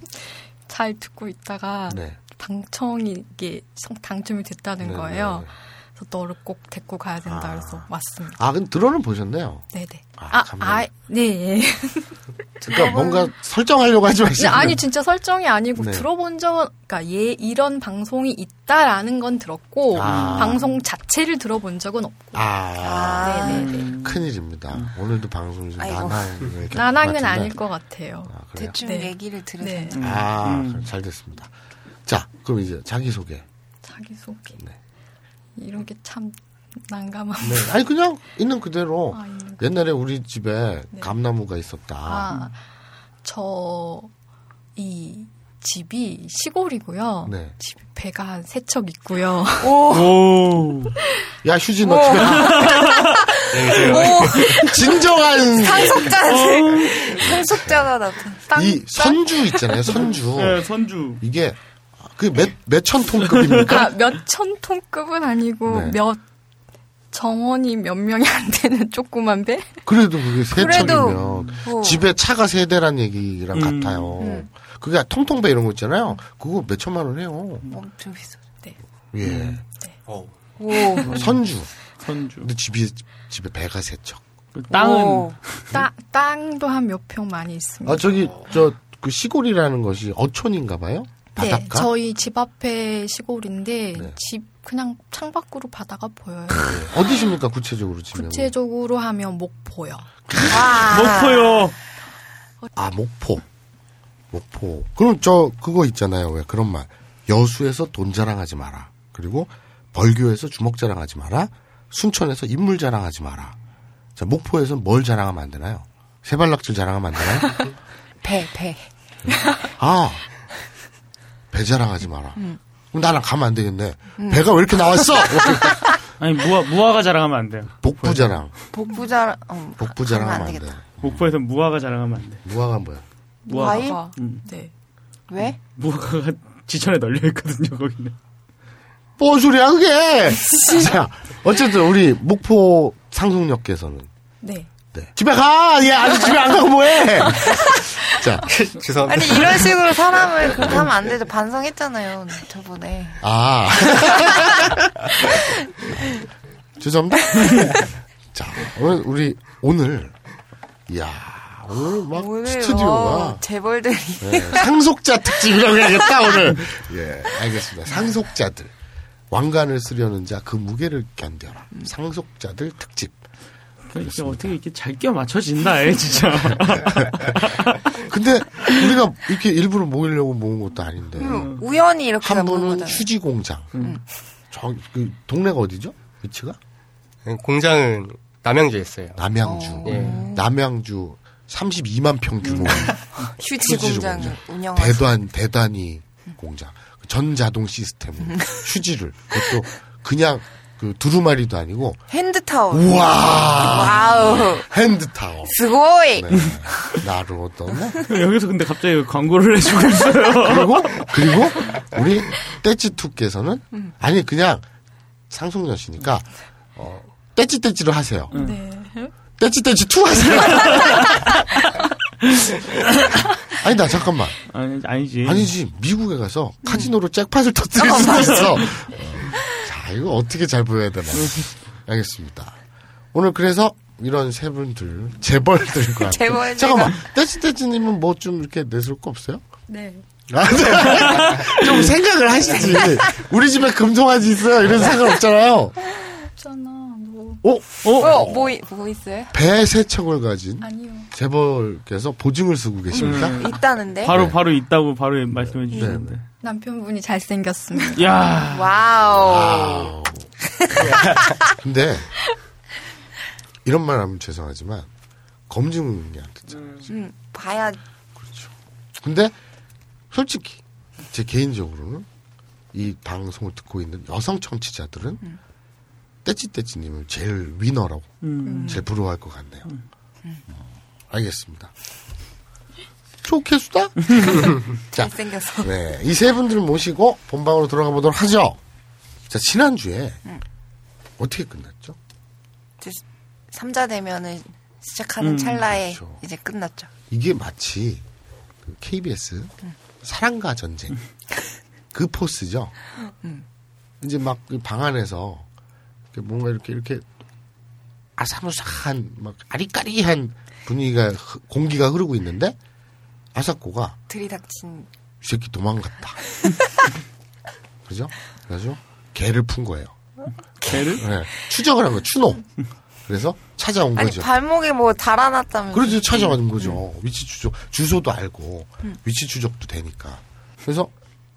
잘 듣고 있다가 네. 네. 방청이 이게 성- 당첨이 됐다는 네, 거예요. 네. 그래서 너를 꼭 데리고 가야 된다 그래서 왔습니다. 아, 근데 들어는 보셨네요. 네네. 아, 아. 아, 네. 그러니까 뭔가 설정하려고 하지 마시고. 아니 진짜 설정이 아니고 네. 들어본 적은 그러니까 얘 이런 방송이 있다라는 건 들었고 아. 방송 자체를 들어본 적은 없고. 아, 아, 네네네. 큰일입니다. 오늘도 방송이 겪은 것 아닐. 것 같아요. 아? 대충 네. 얘기를 들으셨죠. 네. 아, 음. 잘 됐습니다. 자, 그럼 이제 자기 소개. 자기 소개. 네. 이런 게 참 난감한. 네. 아니, 그냥 있는 그대로. 아, 있는 옛날에 우리 집에 네. 감나무가 있었다. 아, 저, 이 집이 시골이고요. 네. 집 배가 한 세 척 있고요. 오. 야, 휴지 너 집에 가. 진정한 상속자들. 상속자가 나타. 이 선주 있잖아요, 선주. 네, 선주. 이게 그 몇 몇천 톤급입니까? 아, 몇천 톤급은 아니고 네. 몇 정원이 몇 명이 안 되는 조그만 배? 그래도 그게 세 그래도, 척이면 뭐. 집에 차가 세 대란 얘기랑 음. 같아요. 음. 그게 통통배 이런 거 있잖아요. 그거 몇 천만 원 해요. 엄청 비싸. 예. 어. 오. 선주. 선주. 근데 집이 집에 배가 세 척. 그 땅은 오. 따, 땅도 한 몇 평 많이 있습니다. 아 저기 저 그 시골이라는 것이 어촌인가 봐요? 네, 바닷가? 저희 집 앞에 시골인데 네. 집 그냥 창밖으로 바다가 보여요. 어디십니까 구체적으로 지명? 구체적으로 하면 목포요. 와. 목포요. 아 목포. 목포. 그럼 저 그거 있잖아요. 왜 그런 말. 여수에서 돈 자랑하지 마라. 그리고 벌교에서 주먹 자랑하지 마라. 순천에서 인물 자랑하지 마라. 자 목포에서 뭘 자랑하면 안 되나요? 세발낙질 자랑하면 안 되나요? 배, 배. 아, 배 자랑하지 마라. 그럼 나랑 가면 안 되겠네. 배가 왜 이렇게 나왔어? 아니 무화 무화가 자랑하면 안 돼요. 복부 자랑. 복부자, 어, 복부 자랑하면 안 안 돼. 목포에서 무화가 자랑하면 안 돼. 무화가 뭐야? 무화과. 과일? 아, 음. 네. 왜? 무화과가 지천에 널려 있거든요. 거기는. 뭔 소리야 그게? 자, 어쨌든 우리 목포 상속역께서는 네. 네. 집에 가. 얘 아직 집에 안 가고 뭐해? 자, 죄송합니다. 아니, 이런 식으로 사람을 그렇게 하면 안 되죠. 반성했잖아요. 저번에. 아. 죄송합니다. 자, 오늘 우리 오늘 이야 오늘 막 오늘 스튜디오가 뭐 재벌들이. 네, 상속자 특집이라고 해야겠다 오늘. 예, 알겠습니다. 상속자들 왕관을 쓰려는 자 그 무게를 견뎌라. 상속자들 특집. 이게 어떻게 이렇게 잘 끼워 맞춰진다, 애 진짜. 근데 우리가 이렇게 일부러 모이려고 모은 것도 아닌데. 음, 우연히 이렇게 한 분은. 휴지 공장. 저, 그, 동네가 어디죠? 위치가? 네, 공장은 남양주에 있어요. 남양주. 예. 남양주 32만 평 규모. 휴지 휴지 공장을 공장. 운영하고 대단, 대단히 공장. 전자동 시스템으로 휴지를. 그것도 그냥 그 두루마리도 아니고 hand towel. 우와! 와우. hand towel. すごい. 네. なるほどね. 여기서 근데 갑자기 광고를 해주고 있어요. 그리고 그리고 우리 떼찌 two께서는 아니 그냥 상속녀 씨니까 어, 떼찌떼찌로 하세요. 네. 떼찌떼찌 two 하세요. 아니다 잠깐만 아니, 아니지. 아니지 미국에 가서 카지노로 잭팟을 터뜨릴 수도 있어. 어. 자 이거 어떻게 잘 보여야 되나. 알겠습니다. 오늘 그래서 이런 세 분들 재벌들과 함께- 재벌들과- 잠깐만 떼찌떼찌님은 뭐 좀 이렇게 내세울 거 없어요? 네. 아, 네. 좀 생각을 하시지. 우리 집에 금송아지 있어요. 이런 생각 없잖아요. 없잖아. 뭐. 어? 어, 뭐, 이- 뭐 있어요? 배 세 척을 가진 아니요. 재벌께서 보증을 서고 계십니까? 있다는데. 바로 네. 바로 있다고 바로 말씀해 주시는데. 남편분이 잘생겼습니다. 야 와우. 아우. 근데 이런 말 하면 죄송하지만 검증이 안 됐잖아요. 음, 봐야 근데 솔직히 제 개인적으로는 이 방송을 듣고 있는 여성 청취자들은 떼찌떼찌님을 제일 위너라고 음. 제일 부러워할 것 같네요. 어, 알겠습니다. 좋게 수다? 자, 잘생겨서. 네. 이 세 분들을 모시고 본방으로 들어가 보도록 하죠. 자, 지난주에 어떻게 끝났죠? 삼자 되면은 시작하는 음, 찰나에 그렇죠. 이제 끝났죠. 이게 마치 그 KBS 사랑과 전쟁 그 포스죠. 이제 막 방 안에서 뭔가 이렇게 이렇게 아사무사한 막 아리까리한 분위기가 흐- 공기가 흐르고 있는데 아사코가 들이닥친. 이 새끼 도망갔다. 그죠? 그래가지고 개를 푼 거예요. 개를? 네. 추적을 한 거예요. 추노. 그래서 찾아온 아니, 거죠. 발목에 뭐 달아났다면서. 그래서 찾아가는 거죠. 위치 추적, 주소도 알고, 위치 추적도 되니까. 그래서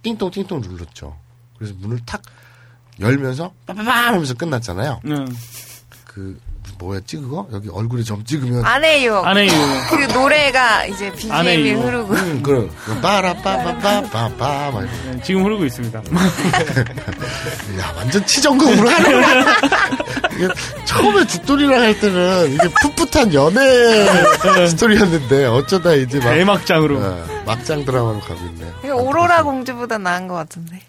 띵동 띵동 눌렀죠. 그래서 문을 탁 열면서 빠바밤 하면서 끝났잖아요. 응. 그 뭐였지 그거? 여기 얼굴에 점 찍으면 안에 유혹. 안에 유그 노래가 이제 안에 BGM이 유혹. 흐르고. 음, 그 빠라빠빠빠빠빠 막 이러고. 네, 지금 흐르고 있습니다. 야 완전 치정금으로 가는구나. 이게 처음에 죽돌이랑 할 때는 이게 풋풋한 연애 스토리였는데 어쩌다 이제 막 대막장으로. 어, 막장 드라마로 가고 있네요. 이거 오로라 공주보다 나은 것 같은데.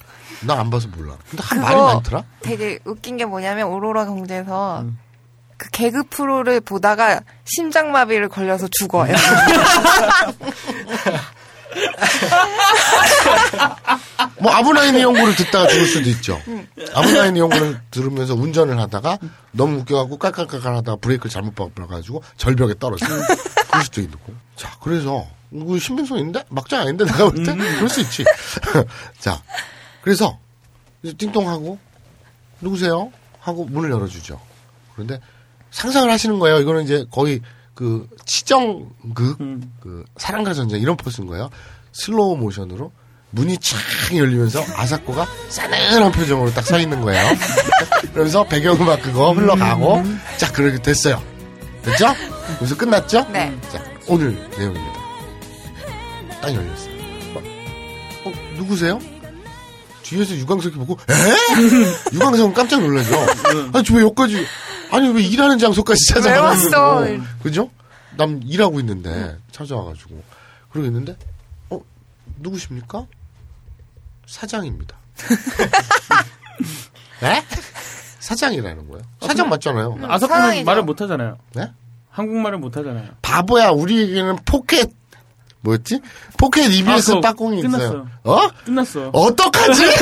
나 안 봐서 몰라. 근데 한 그거 말이 많더라. 되게 웃긴 게 뭐냐면 오로라 공주에서 음. 그 개그 프로를 보다가 심장마비를 걸려서 죽어요. 뭐 아브라인의 연구를 듣다가 죽을 수도 있죠. 아브라인의 연구를 들으면서 운전을 하다가 너무 웃겨갖고 깔깔깔깔 하다가 브레이크를 잘못 밟아가지고 절벽에 떨어져. 그럴 수도 있고. 자, 그래서 이거 신빙성 있는데 막장 아닌데 내가 볼 때 그럴 수 있지. 자, 그래서 이제 띵동하고 누구세요? 하고 문을 열어주죠. 그런데 상상을 하시는 거예요. 이거는 이제 거의 그 치정극, 그 사랑과 전쟁 이런 포스인 거예요. 슬로우 모션으로 문이 쫙 열리면서 아사코가 싸늘한 표정으로 딱 서 있는 거예요. 그러면서 배경음악 그거 흘러가고 자 그렇게 됐어요. 됐죠? 그래서 끝났죠? 네. 자 오늘 내용입니다. 딱 열렸어요. 어, 어, 누구세요? 뒤에서 유광석이 보고 에? 유광석은 깜짝 놀라죠. 아니 왜 여기까지 아니 왜 일하는 장소까지 왜 찾아가지고 왔어? 그죠? 남 일하고 있는데 찾아와가지고 그러고 있는데 어 누구십니까? 사장입니다. 네? 사장이라는 거예요. 사장 맞잖아요. 아사코는 사장이죠. 말을 못 하잖아요. 네? 한국말을 못 하잖아요. 바보야 우리에게는 포켓 뭐였지? 포켓 EBS 아, 그거 빠꽁이 있어요. 끝났어요. 어? 끝났어. 어떡하지?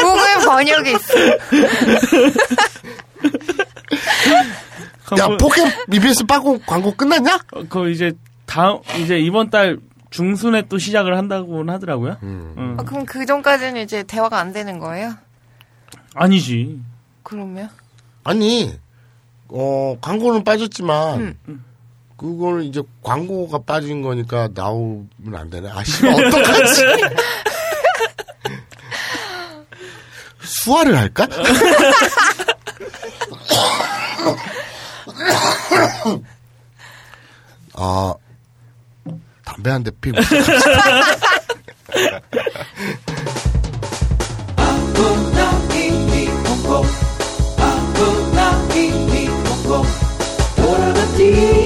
구글 번역이 있어. 야 포켓 EBS 빠꽁 광고 끝났냐? 어, 그거 이제 다음 이제 이번 달 중순에 또 시작을 한다고는 하더라고요. 음. 응. 아, 그럼 그 전까지는 이제 대화가 안 되는 거예요? 아니지. 그러면? 아니 어 광고는 빠졌지만 그걸 이제 광고가 빠진 거니까 나오면 안 되네. 아, 씨, 어떡하지? 수화를 할까? 아, 담배 한 대 피고. 돌아갔디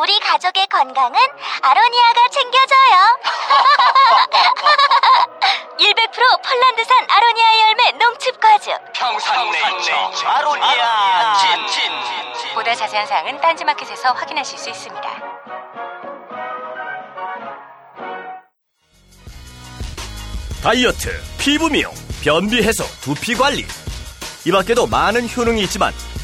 우리 가족의 건강은 아로니아가 챙겨줘요. 100% 폴란드산 아로니아 열매 농축 과즙. 평산네이처 아로니아 친 보다 자세한 사항은 딴지마켓에서 확인하실 수 있습니다. 다이어트, 피부 미용, 변비 해소, 두피 관리. 이 밖에도 많은 효능이 있지만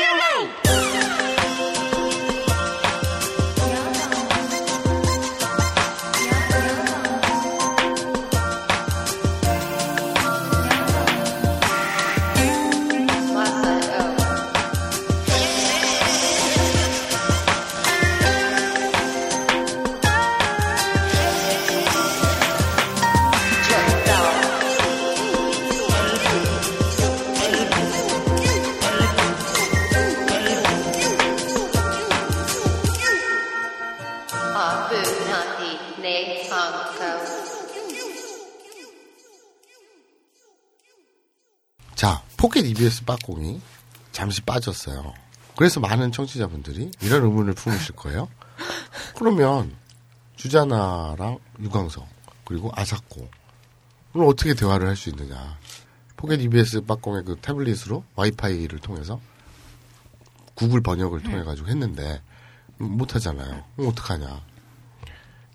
아프 EBS 빠공이 잠시 빠졌어요. 그래서 많은 청취자분들이 이런 의문을 품으실 거예요. 그러면 주자나랑 유광석 그리고 아사코 오늘 어떻게 대화를 할 수 있느냐? 포켓 EBS 빠공의 그 태블릿으로 와이파이를 통해서 구글 번역을 통해 가지고 했는데 못 하잖아요. 그럼 어떡하냐?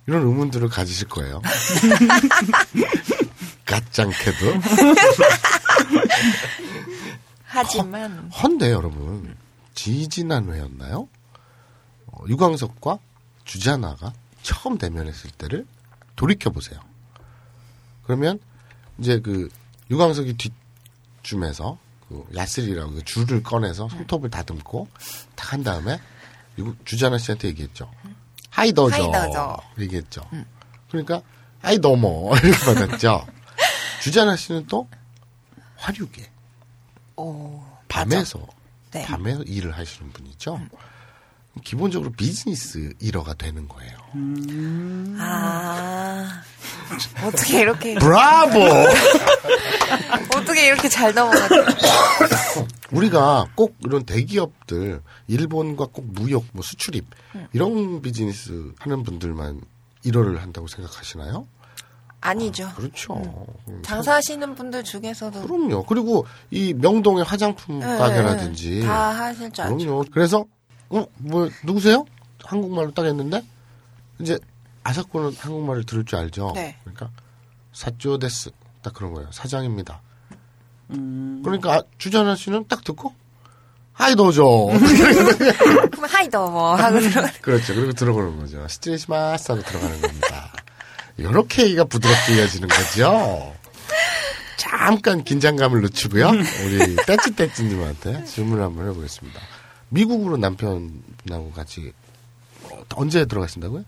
이런 의문들을 가지실 거예요. 가짱캐도 하지만 헌데 여러분 지지난 회였나요? 어, 유광석과 주자나가 처음 대면했을 때를 돌이켜 보세요. 그러면 이제 그 유광석이 뒷쯤에서 그 やすり라고 그 줄을 꺼내서 손톱을 다듬고 딱 한 다음에 유- 주자나 씨한테 얘기했죠. はいどうぞ. 얘기했죠. 그러니까 はいどうも 이렇게 받았죠. 주자나 씨는 또 화류계 오, 밤에서 네. 밤에 일을 하시는 분이죠. 기본적으로 비즈니스 일어가 되는 거예요. 아 어떻게 이렇게 브라보! 어떻게 이렇게 잘 넘어가지? 우리가 꼭 이런 대기업들 일본과 꼭 무역, 뭐 수출입 이런 비즈니스 하는 분들만 일어를 한다고 생각하시나요? 아니죠. 그렇죠. 음, 장사하시는 분들 중에서도 그럼요. 그리고 이 명동의 화장품 네, 가게라든지 다 하실 줄 알죠. 그럼요. 그래서 어, 뭐 누구세요? 한국말로 딱 했는데 이제 아사코는 한국말을 들을 줄 알죠. 네. 그러니까 社長です 딱 그런 거예요. 사장입니다. 음. 그러니까 아, 주자나 씨는 딱 듣고 はいどうぞ. 그럼 하이더 뭐 하고 들어가. 그렇죠. 그리고 들어가는 거죠. 스트레스마스 하고 들어가는 겁니다. 이렇게 얘기가 부드럽게 이어지는 거죠. 잠깐 긴장감을 늦추고요. 우리 떼찌떼찌님한테 질문을 한번 해보겠습니다. 미국으로 남편하고 같이 어, 언제 들어가신다고요?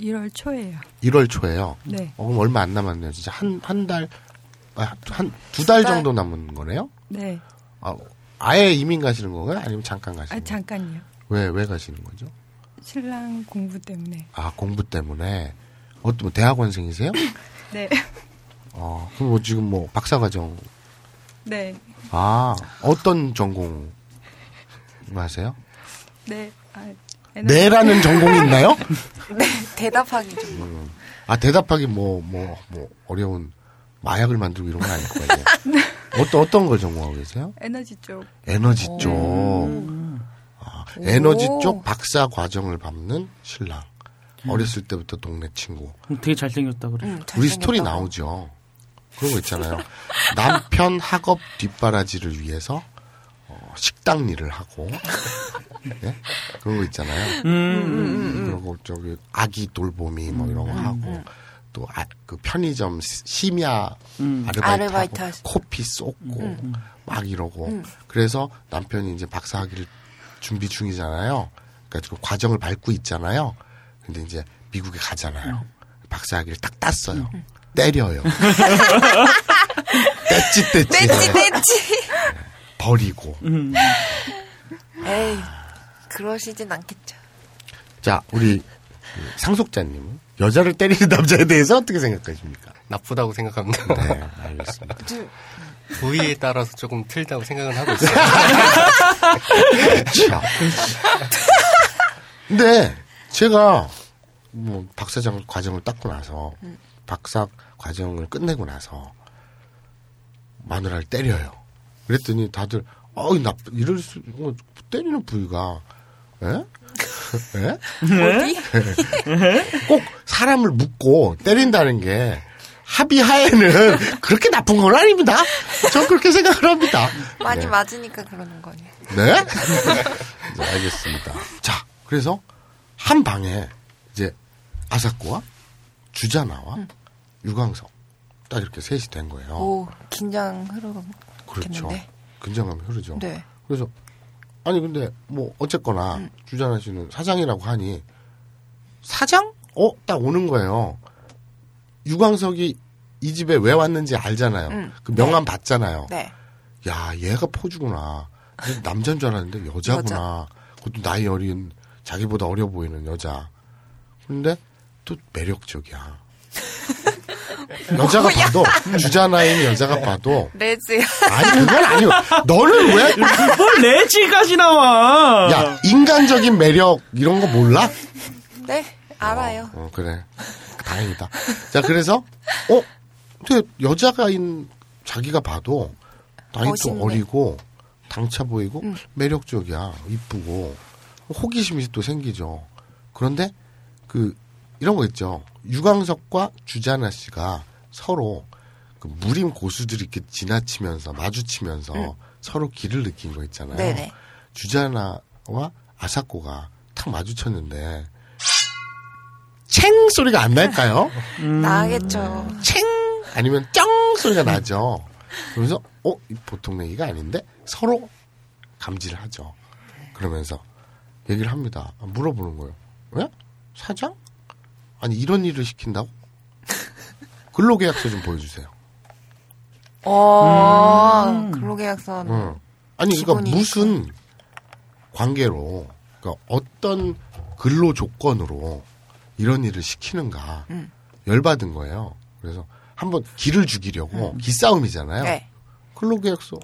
1월 초에요. 1월 초에요. 네. 어, 그럼 얼마 안 남았네요. 진짜 한, 한 달, 아, 한두달 달. 정도 남은 거네요? 네. 아, 아예 이민 가시는 건가요? 아니면 잠깐 아, 가시는 거예요? 잠깐요. 왜, 왜 가시는 거죠? 신랑 공부 때문에. 아, 공부 때문에. 어떤, 뭐 대학원생이세요? 네. 어, 그럼 뭐 지금 뭐 박사과정. 네. 아, 어떤 전공 하세요? 네. 아, 네라는 전공이 있나요? 네, 대답하기 좀. 음. 아, 대답하기 뭐, 뭐, 뭐, 어려운 마약을 만들고 이런 건 아닐 거 아니에요? 어떤, 어떤 걸 전공하고 계세요? 에너지 쪽. 에너지 쪽. 아, 에너지 오. 쪽 박사 과정을 밟는 신랑. 어렸을 때부터 동네 친구. 되게 잘생겼다 그래. 우리 스토리 나오죠. 그런 거 있잖아요. 남편 학업 뒷바라지를 위해서 어, 식당 일을 하고 예? 그런 거 있잖아요. 음. 그리고 저기 아기 돌보미 뭐 이런 거 음, 하고 또그 편의점 시- 심야 음. 아르바이트, 아르바이트 하고 코피 쏟고 음. 막 이러고 음. 그래서 남편이 이제 박사학위를 준비 중이잖아요. 그러니까 그 과정을 밟고 있잖아요. 근데 이제 미국에 가잖아요. 박사학위를 딱 땄어요. 때려요. 떼찌 떼찌. 떼찌 떼찌. 버리고. 음. 에이, 그러시진 않겠죠. 자, 우리 그 상속자님은 여자를 때리는 남자에 대해서 어떻게 생각하십니까? 나쁘다고 생각합니다. 네, 알겠습니다. 부위에 따라서 조금 틀다고 생각은 하고 있어요. 자. 근데 제가 뭐 박사장 과정을 땄고 나서 박사 과정을 끝내고 나서 마누라를 때려요. 그랬더니 다들 어이 나 이럴 수 뭐, 때리는 부위가 에? 에? 어디? 꼭 사람을 묶고 때린다는 게 합의하에는 그렇게 나쁜 건 아닙니다. 전 그렇게 생각을 합니다. 많이 네. 맞으니까 그러는 거네요. 네? 네, 알겠습니다. 자, 그래서 한 방에 이제 아사코와 주자나와 유광석 딱 이렇게 셋이 된 거예요. 오, 긴장 흐르고. 그렇죠. 긴장감이 흐르죠. 네. 그래서 아니 근데 뭐 어쨌거나 음. 주자나 씨는 사장이라고 하니 사장? 어, 딱 오는 거예요. 유광석이 이 집에 왜 왔는지 알잖아요. 음. 그 명함 받잖아요. 네. 야, 얘가 포주구나. 남자인 줄 알았는데 여자구나. 그것도 나이 어린, 자기보다 어려 보이는 여자. 근데 또 매력적이야. 여자가 봐도, 주자나인 여자가 봐도, 레즈야. 아니, 그건 아니고, 너는 왜, 뭘 레지까지 나와? 야, 인간적인 매력, 이런 거 몰라? 네, 알아요. 어, 그래. 다행이다. 자, 그래서, 어? 근데 여자가인 자기가 봐도, 나이 또 멋있네. 어리고, 당차 보이고, 매력적이야. 이쁘고, 호기심이 또 생기죠. 그런데, 그, 이런 거 있죠. 유광석과 주자나 씨가 서로, 그 무림 고수들이 이렇게 지나치면서, 마주치면서, 음. 서로 길을 느낀 거 있잖아요. 네네. 주자나와 아사코가 탁 마주쳤는데, 챙 소리가 안 날까요? 나겠죠. 챙 아니면 쩡 소리가 나죠. 그러면서 어이 보통 얘기가 아닌데 서로 감지를 하죠. 그러면서 얘기를 합니다. 아, 물어보는 거예요. 왜 사장? 아니 이런 일을 시킨다고? 근로계약서 좀 보여주세요. 어, 근로계약서는. 응. 아니 그러니까. 무슨 관계로 그러니까 어떤 근로 조건으로 이런 일을 시키는가 음. 열받은 거예요. 그래서 한번 기를 죽이려고 기싸움이잖아요. 네. 근로계약서,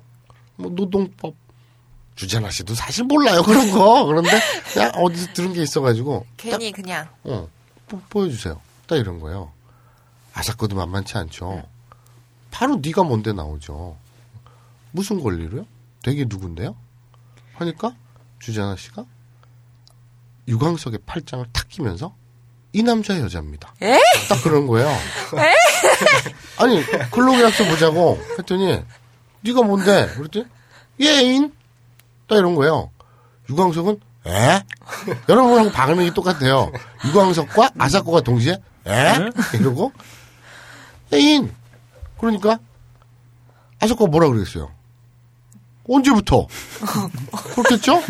뭐 노동법 주자나 씨도 사실 몰라요 그런 거. 그런데 그냥 어디서 들은 게 있어가지고 괜히 그냥. 어 보- 보여주세요. 딱 이런 거예요. 아사코도 만만치 않죠. 바로 네가 뭔데 나오죠. 무슨 권리로요? 되게 누군데요? 하니까 주자나 씨가 유광석의 팔짱을 탁 끼면서 이 남자 여자입니다. 에? 딱 그런 거예요. 에? 아니 근로계약서 보자고 했더니 네가 뭔데? 그랬더니 예인 딱 이런 거예요. 유광석은 에? 여러분하고 반응이 똑같아요. 유광석과 아사코가 동시에 에? 이러고 예인 그러니까 아사코가 뭐라 그랬어요? 언제부터? 그렇겠죠?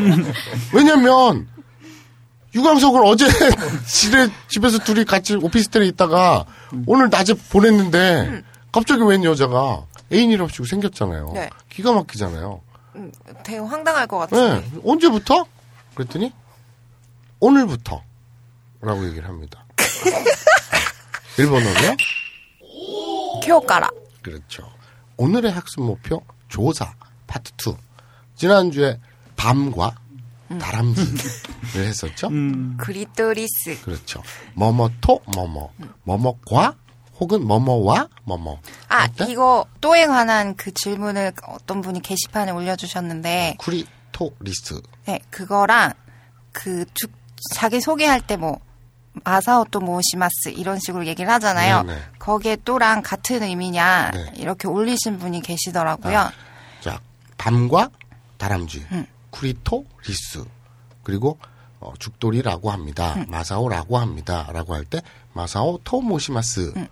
왜냐면 유광석을 어제 집에, 집에서 둘이 같이 오피스텔에 있다가 오늘 낮에 보냈는데 갑자기 웬 여자가 애인이랍시고 생겼잖아요. 네. 기가 막히잖아요. 음, 되게 황당할 것 같은데. 네. 언제부터? 그랬더니 오늘부터 라고 얘기를 합니다. 일본어로요? 쿄가라. 그렇죠. 오늘의 학습 목표 조사 파트 2. 지난주에 밤과 다람쥐를 했었죠. 栗とリス. 그렇죠. 뭐뭐と 뭐뭐 뭐뭐과 혹은 뭐뭐와 뭐뭐. 아, 어때? 이거 と에 관한 그 질문을 어떤 분이 게시판에 올려주셨는데, 栗とリス. 네, 그거랑 그 주, 자기 소개할 때 뭐, 마사오토 모시마스 이런 식으로 얘기를 하잖아요. 네네. 거기에 と랑 같은 의미냐, 네. 이렇게 올리신 분이 계시더라고요. 아. 자, 밤과 다람쥐, 음. 栗とリス, 그리고 어, 죽돌이라고 합니다. 음. 마사오라고 합니다. 라고 할 때 마사오 토모시마스 음.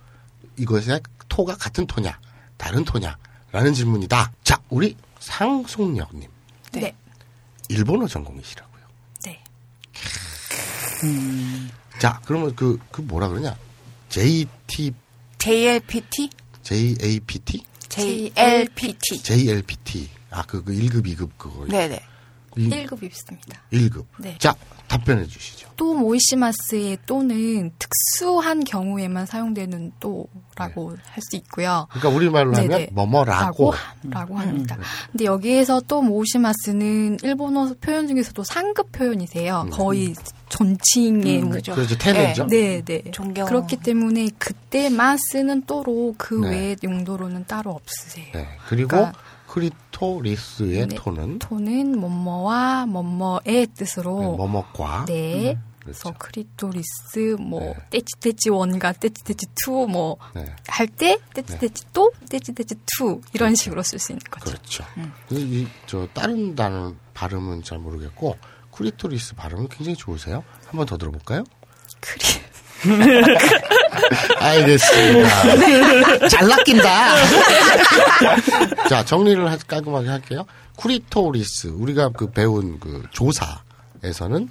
이것의 と가 같은 と냐 다른 と냐 라는 질문이다. 자, 우리 상속녀님 네. 일본어 전공이시라고요. 네. 자, 그러면 그, 그 뭐라 그러냐? JT, JLPT? JAPT? JLPT. JLPT. 아, 그, 그 1급, 2급 그거. 네네. 이- 1급 입습니다. 1급. 네. 자, 답변해 주시죠. 또 모이시마스의 또는 특수한 경우에만 사용되는 또라고 할수 있고요. 그러니까 우리말로 하면 네네. 뭐뭐라고. 라고 합니다. 근데 여기에서 또 모시마스는 일본어 표현 중에서도 상급 표현이세요. 거의 존칭의 음, 뭐- 그죠. 그렇죠. 태네죠. 네, 네. 존경. 그렇기 때문에 그때만 쓰는 と로 그 네. 외의 용도로는 따로 없으세요. 네. 그리고 그러니까- 크리토리스의 네. 토는 と는 뭐뭐와 뭐뭐의 뜻으로 네, 뭐뭐과 네. 그렇죠. 그래서 栗とリス 뭐 떼찌떼찌 one과 떼찌떼찌 two 뭐 네. 할때 떼찌떼찌 と 떼찌떼찌 two 이런 식으로 쓸 수 있는 거죠. 그렇죠. 그래서 이, 저, 다른 단어 발음은 잘 모르겠고, 栗とリス 발음은 굉장히 좋으세요. 한번 더 들어볼까요? 알겠습니다. 잘 낚인다. 자, 정리를 하- 깔끔하게 할게요. 栗とリス, 우리가 그 배운 그 조사에서는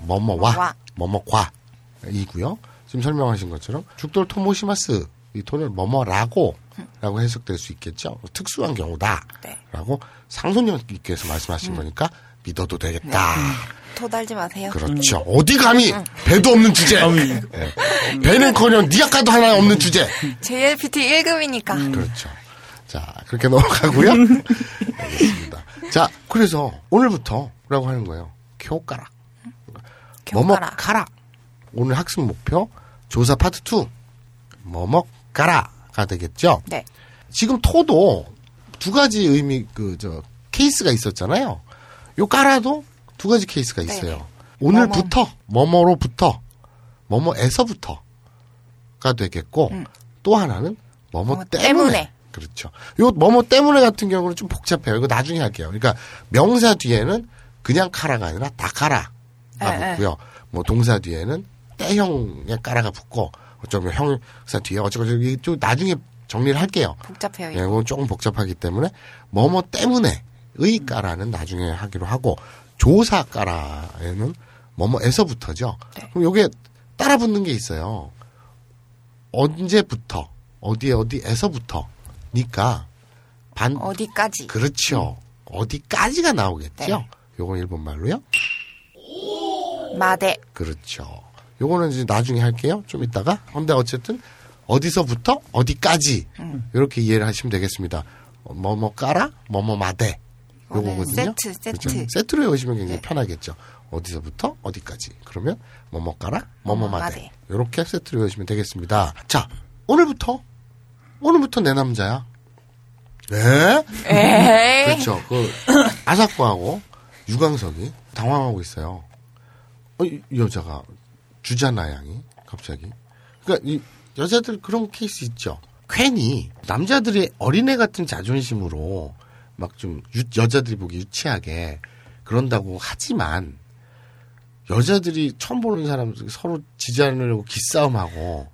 뭐뭐와, 와. 뭐뭐과, 이고요. 지금 설명하신 것처럼 죽돌 토모시마스, 이 토는 뭐뭐라고, 라고 해석될 수 있겠죠. 특수한 경우다. 라고 상소년께서 말씀하신 거니까 믿어도 되겠다. 토 달지 마세요. 그렇죠. 어디 감히 배도 없는 주제. 예. 배는커녕 니 아까도 하나 없는 주제. JLPT 1급이니까. 그렇죠. 자 그렇게 넘어가고요. 알겠습니다. 자 그래서 오늘부터라고 하는 거예요. 교가락. 뭐뭐 가라. 오늘 학습 목표 조사 파트 2 뭐뭐 から가 되겠죠. 네. 지금 と도 두 가지 의미 그 저 케이스가 있었잖아요. 요 から도 두 가지 케이스가 있어요. 오늘부터 뭐뭐로부터 뭐뭐에서부터가 되겠고 또 하나는 뭐뭐 뭐뭐 때문에. 때문에. 그렇죠. 요 뭐뭐 때문에 같은 경우는 좀 복잡해요. 이거 나중에 할게요. 그러니까 명사 뒤에는 그냥 から가 아니라 だから 가 에, 에. 붙고요. 뭐 동사 뒤에는 때형의 까라가 붙고 어쩌면 형사 뒤에 어쩌고저쩌고 이게 좀 나중에 정리를 할게요. 복잡해요. 예. 이건 조금 복잡하기 때문에 뭐뭐 때문에 의 까라는 나중에 하기로 하고 조사 까라에는 뭐뭐에서부터죠. 네. 그럼 요게 따라 붙는 게 있어요. 언제부터 어디에 어디에서부터니까 반 어디까지? 그렇죠. 어디까지가 나오겠죠. 네. 요건 일본 말로요. 마대. 그렇죠. 요거는 이제 나중에 할게요. 좀 이따가. 근데 어쨌든 어디서부터 어디까지 음. 이렇게 이해를 하시면 되겠습니다. 어, 뭐뭐 까라, 뭐뭐 마대 요거거든요. 세트, 세트. 그렇죠? 세트로 외우시면 굉장히 편하겠죠. 어디서부터 어디까지. 그러면 뭐뭐 까라, 뭐뭐 마대. 이렇게 세트로 외우시면 되겠습니다. 자, 오늘부터 오늘부터 내 남자야. 에? 에이. 그렇죠. 그 아사코하고 유광석이 당황하고 있어요. 어, 이, 이 여자가 주자나 양이 갑자기. 그러니까 이 여자들 그런 케이스 있죠. 괜히 남자들이 어린애 같은 자존심으로 막 좀 여자들이 보기 유치하게 그런다고 하지만 여자들이 처음 보는 사람 서로 지지 않으려고 기싸움하고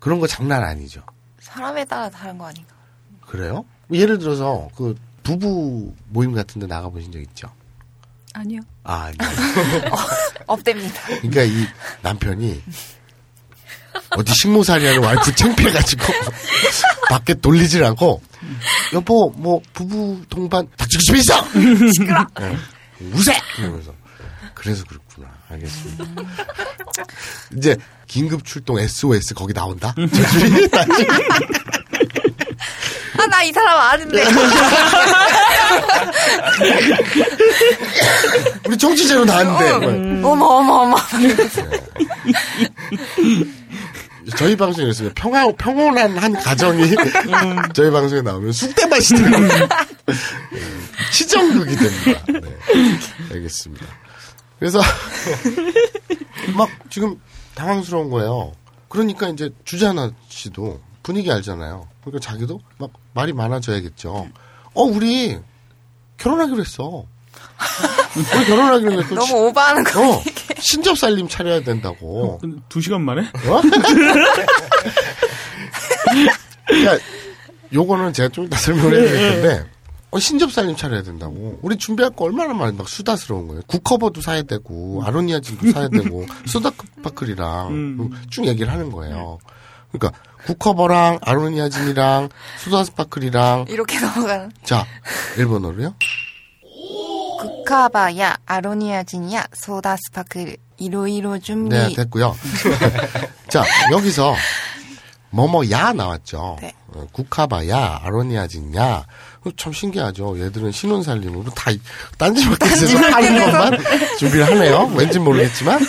그런 거 장난 아니죠. 사람에 따라 다른 거 아닌가? 그래요? 예를 들어서 그 부부 모임 같은 데 나가보신 적 있죠? 아니요. 아, 아니요. 없답니다. 그러니까 이 남편이 어디 식모살이하는 와이프 창피해가지고 밖에 돌리질 않고 여보 뭐 부부 동반 닥치고 집에 있어! 시끄러 네. 우세! 이러면서. 그래서 그렇구나. 알겠습니다. 이제 긴급 출동 SOS 거기 나온다 나 이 사람 아는데. 우리 정치제로 나왔는데 응. 어머, 어머, 어머. 저희 방송에 있으면 평화, 평온한 한 가정이 저희 방송에 나오면 쑥대 맛이더라고요. 시정극이 됩니다. 네. 알겠습니다. 그래서 막 지금 당황스러운 거예요. 그러니까 이제 주자나 씨도 분위기 알잖아요. 그러니까 자기도 막 말이 많아져야겠죠. 어, 우리 결혼하기로 했어. 우리 결혼하기로 했고. 너무 오버하는 거. 어, 신접 살림 차려야 된다고. 두 시간 만에? 어? 그러니까 요거는 제가 좀 이따 설명을 해드릴 텐데 어, 신접 살림 차려야 된다고. 우리 준비할 거 얼마나 많이 막 수다스러운 거예요. 국커버도 사야 되고 아로니아진도 사야 되고 소다파클이랑 음. 쭉 얘기를 하는 거예요. 그러니까 국커버랑 아로니아진이랑 소다스파클이랑 이렇게 넘어가는. 자 일본어로요. 국카바や, 아로니아진や, 소다 스파클, いろいろ 準備. 네, 됐고요. 자, 여기서 뭐뭐야 나왔죠. 네. 어, 국카바야, 아로니아진야. 참 신기하죠. 얘들은 신혼 살림으로 다 딴지마켓에서 하는 것만 준비를 하네요. 왠지 모르겠지만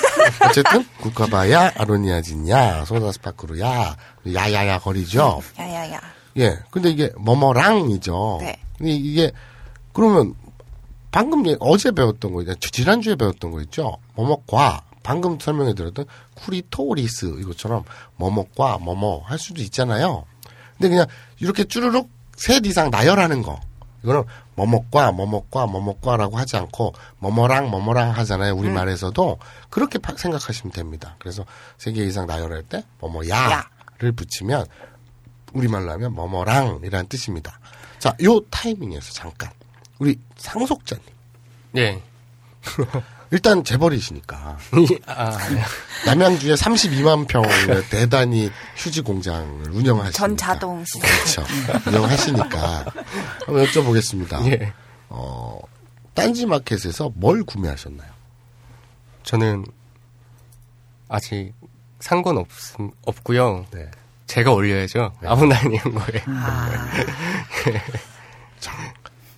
어쨌든 국카바야, 아로니아진야, 소다스파크루야, 야야야 거리죠. 야야야. 예. 근데 이게 뭐뭐랑이죠. 네. 근데 이게 그러면 방금 얘- 어제 배웠던 거, 있- 지난주에 배웠던 거 있죠? 뭐뭐과, 방금 설명해 드렸던 쿠리토리스, 이것처럼 뭐뭐과 뭐뭐 할 수도 있잖아요. 근데 그냥 이렇게 쭈르륵 셋 이상 나열하는 거. 이거는 뭐뭐과, 뭐뭐과, 뭐뭐과라고 하지 않고 뭐뭐랑 뭐뭐랑 하잖아요. 우리 말에서도 그렇게 파- 생각하시면 됩니다. 그래서 세 개 이상 나열할 때 뭐뭐야를 붙이면 우리말로 하면 뭐뭐랑이라는 뜻입니다. 자, 요 타이밍에서 잠깐 우리 상속자님 네. 일단 재벌이시니까 아, 남양주에 32만 평의 대단히 휴지 공장을 운영하시니까 전 자동 시 그렇죠. 운영하시니까 한번 여쭤보겠습니다. 예. 어, 딴지 마켓에서 뭘 구매하셨나요? 저는 아직 산 건 없고요. 네. 제가 올려야죠. 아무 날 있는 거에.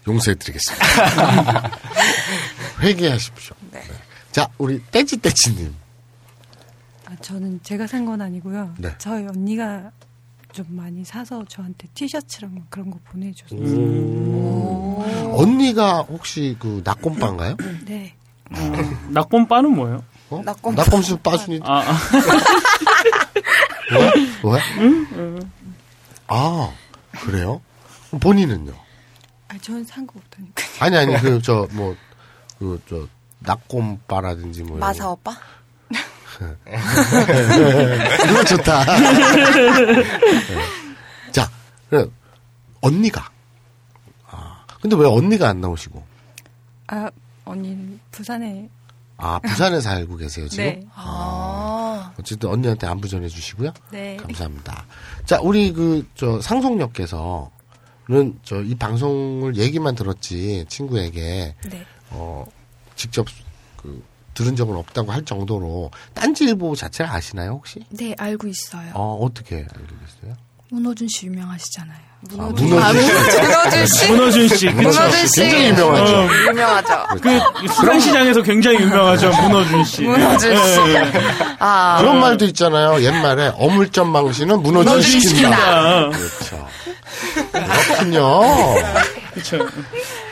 용서해드리겠습니다. 회개하십시오. 네. 자, 우리 떼지떼지님. 아, 저는 제가 산 건 아니고요. 네. 저희 언니가 좀 많이 사서 저한테 티셔츠랑 막 그런 거 보내줬어요. 언니가 혹시 그 낙곰빠인가요? 네. 낙곰빠는 뭐예요? 어? 낙곰 낙곰수 빠순이. 아, 아. 왜? 왜? 응? 아, 그래요? 본인은요? 아, 저는 산 거 없다니까. 아니, 아니, 그, 저, 뭐, 그, 저, 낙곰빠라든지 뭐. 마사 거. 오빠? 그거 좋다. 네. 자, 그, 언니가. 아, 근데 왜 언니가 안 나오시고? 아, 언니는 부산에 아, 부산에 살고 계세요, 지금? 네. 아. 어쨌든 언니한테 안부 전해주시고요. 네. 감사합니다. 자, 우리 그, 저, 상속역께서는 저, 이 방송을 얘기만 들었지, 친구에게, 네. 어, 직접 그, 들은 적은 없다고 할 정도로, 딴지일보 자체를 아시나요, 혹시? 네, 알고 있어요. 어, 어떻게 알고 계세요? 문호준 씨 유명하시잖아요. 문호준 아, 씨. 문호준 씨. 문호준 씨. 문호준 씨. 굉장히 유명하죠. 어, 유명하죠. 그 수산시장에서 굉장히 유명하죠. 문호준 씨. 문호준 씨. 예, 예. 아. 그런 말도 있잖아요. 옛말에 어물점 망신은 문호준 시킨다. 시킨다. 그렇죠. 그렇군요. 그쵸.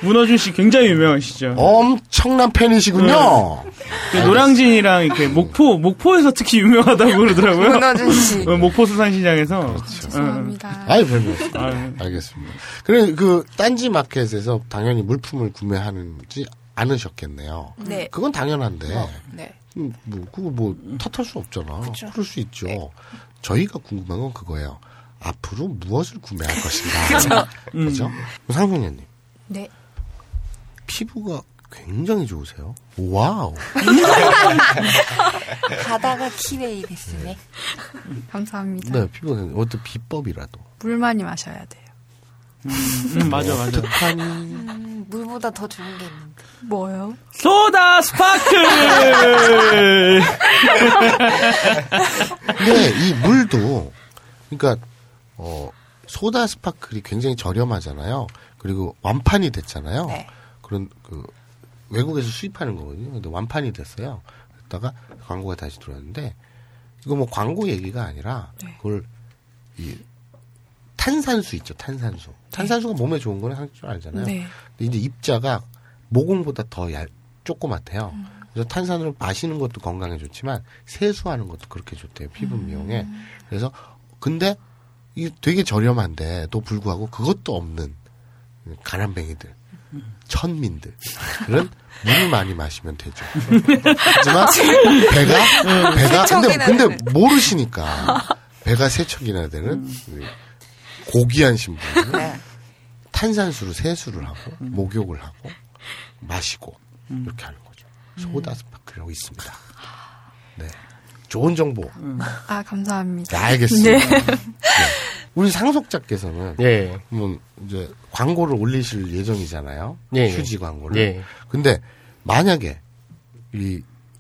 문어준 씨 굉장히 유명하시죠. 엄청난 팬이시군요. 그 노량진이랑 이렇게 목포, 목포에서 특히 유명하다고 그러더라고요. 문어준 씨. 어, 목포 수산시장에서. 죄송합니다. 아이, 별로. 아유. 알겠습니다. 그래, 그, 딴지 마켓에서 당연히 물품을 구매하는지 않으셨겠네요. 네. 그건 당연한데. 네. 음, 뭐, 그거 뭐, 탓할 수 없잖아. 그럴 수 있죠. 저희가 궁금한 건 그거예요. 앞으로 무엇을 구매할 것인가. 그죠. 그죠? 상승현님, 네. 피부가 굉장히 좋으세요. Wow. 肌が きれいですね. 감사합니다. 네, 피부가 굉장히- 어떤 비법이라도. 물 많이 마셔야 돼요. 음, 맞아, 맞아. 음, 물보다 더 좋은 게 있는데. 뭐요? 소다 스파클! 근데 이 물도, 그러니까, 어, 소다 스파클이 굉장히 저렴하잖아요. 그리고 완판이 됐잖아요. 네. 그런, 그, 외국에서 수입하는 거거든요. 근데 완판이 됐어요. 그랬다가 광고가 다시 들어왔는데, 이거 뭐 광고 얘기가 아니라, 그걸, 이, 탄산수 있죠, 탄산수. 탄산수가 몸에 좋은 거는 할줄 알잖아요. 네. 근데 이제 입자가 모공보다 더 얇, 조그맣대요. 그래서 탄산을 마시는 것도 건강에 좋지만 세수하는 것도 그렇게 좋대요. 피부 미용에. 그래서 근데 이게 되게 저렴한데도 불구하고 그것도 없는 가난뱅이들, 천민들. 그런 물을 많이 마시면 되죠. 하지만 배가 배가 근데 근데. 모르시니까 배가 세척이나 되는 고귀한 신분은 네. 탄산수로 세수를 하고 목욕을 하고 마시고 이렇게 하는 거죠. 소다 스파클이라고 있습니다. 네, 좋은 정보. 아, 감사합니다. 네, 알겠습니다. 네. 네. 우리 상속자께서는 예. 뭐 이제 광고를 올리실 예정이잖아요. 예. 휴지 광고를. 예. 근데 만약에 이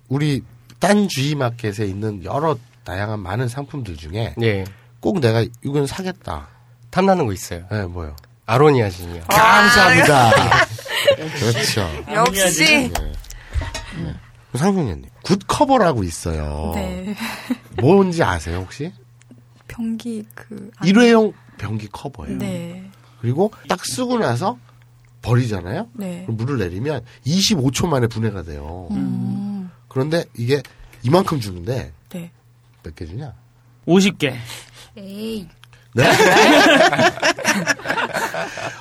우리 딴 주의 마켓에 있는 여러 다양한 많은 상품들 중에 예. 꼭 내가 이건 사겠다. 탐나는 거 있어요. 네, 뭐요? 아로니아진이요. 감사합니다. 그렇죠. 역시. 네. 네. 상승현님, 굿커버라고 있어요. 네. 뭔지 아세요, 혹시? 변기 그. 안- 일회용 변기 커버예요. 네. 그리고 딱 쓰고 나서 버리잖아요. 네. 그럼 물을 내리면 25초 만에 분해가 돼요. 음. 그런데 이게 이만큼 주는데 네. 몇개 주냐? 50개. 에이. 네?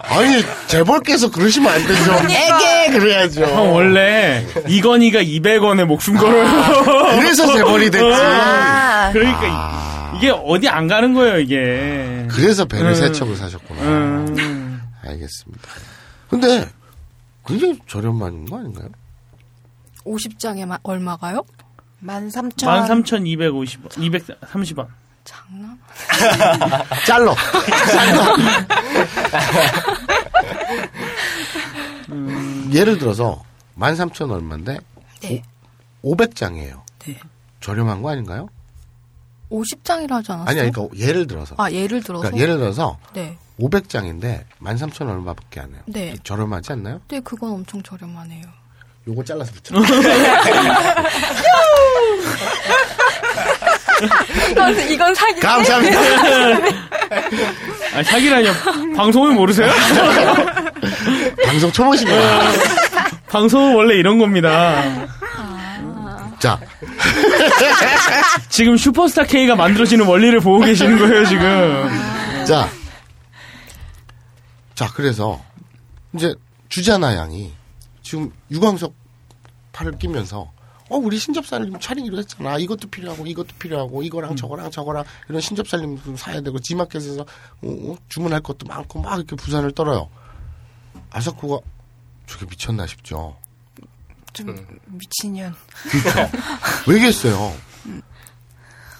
아니 재벌께서 그러시면 안 되죠. 애게 그래야죠. 형, 원래, 이건희가 200원에 목숨 걸어요. 그래서 재벌이 됐지. 아. 그러니까, 이- 이게 어디 안 가는 거예요, 이게. 그래서 배를 음. 세 척을 사셨구나. 음. 알겠습니다. 근데 굉장히 저렴한 거 아닌가요? 50장에 얼마가요? 13,000. 13,250원. 230원. 장난? 잘러. 예를 들어서 13,000 얼마인데 네. 500장이에요. 네. 저렴한 거 아닌가요? 50장이라 하지 않았어요? 아니, 그러니까 예를 들어서. 아, 예를 들어서. 그러니까 예를 들어서 네. 500장인데 13,000 얼마밖에 안 해요. 네. 저렴하지 않나요? 네, 그건 엄청 저렴하네요. 요거 잘라서 붙여. 이건, 이건 사기. 감사합니다. 아, 사기라뇨. 방송을 모르세요? 방송 초보십니다. 방송은 원래 이런 겁니다. 자, 지금 슈퍼스타 K가 만들어지는 원리를 보고 계시는 거예요, 지금. 자. 자, 그래서 이제 주자나 양이 지금 유광석 팔을 끼면서 어, 우리 신접살림 차리기로 했잖아. 이것도 필요하고, 이것도 필요하고, 이거랑 저거랑 저거랑, 이런 신접살림 좀 사야 되고, 지마켓에서, 어, 어, 주문할 것도 많고, 막 이렇게 부산을 떨어요. 아사코가, 저게 미쳤나 싶죠. 좀 미친년. 그러니까. 왜겠어요?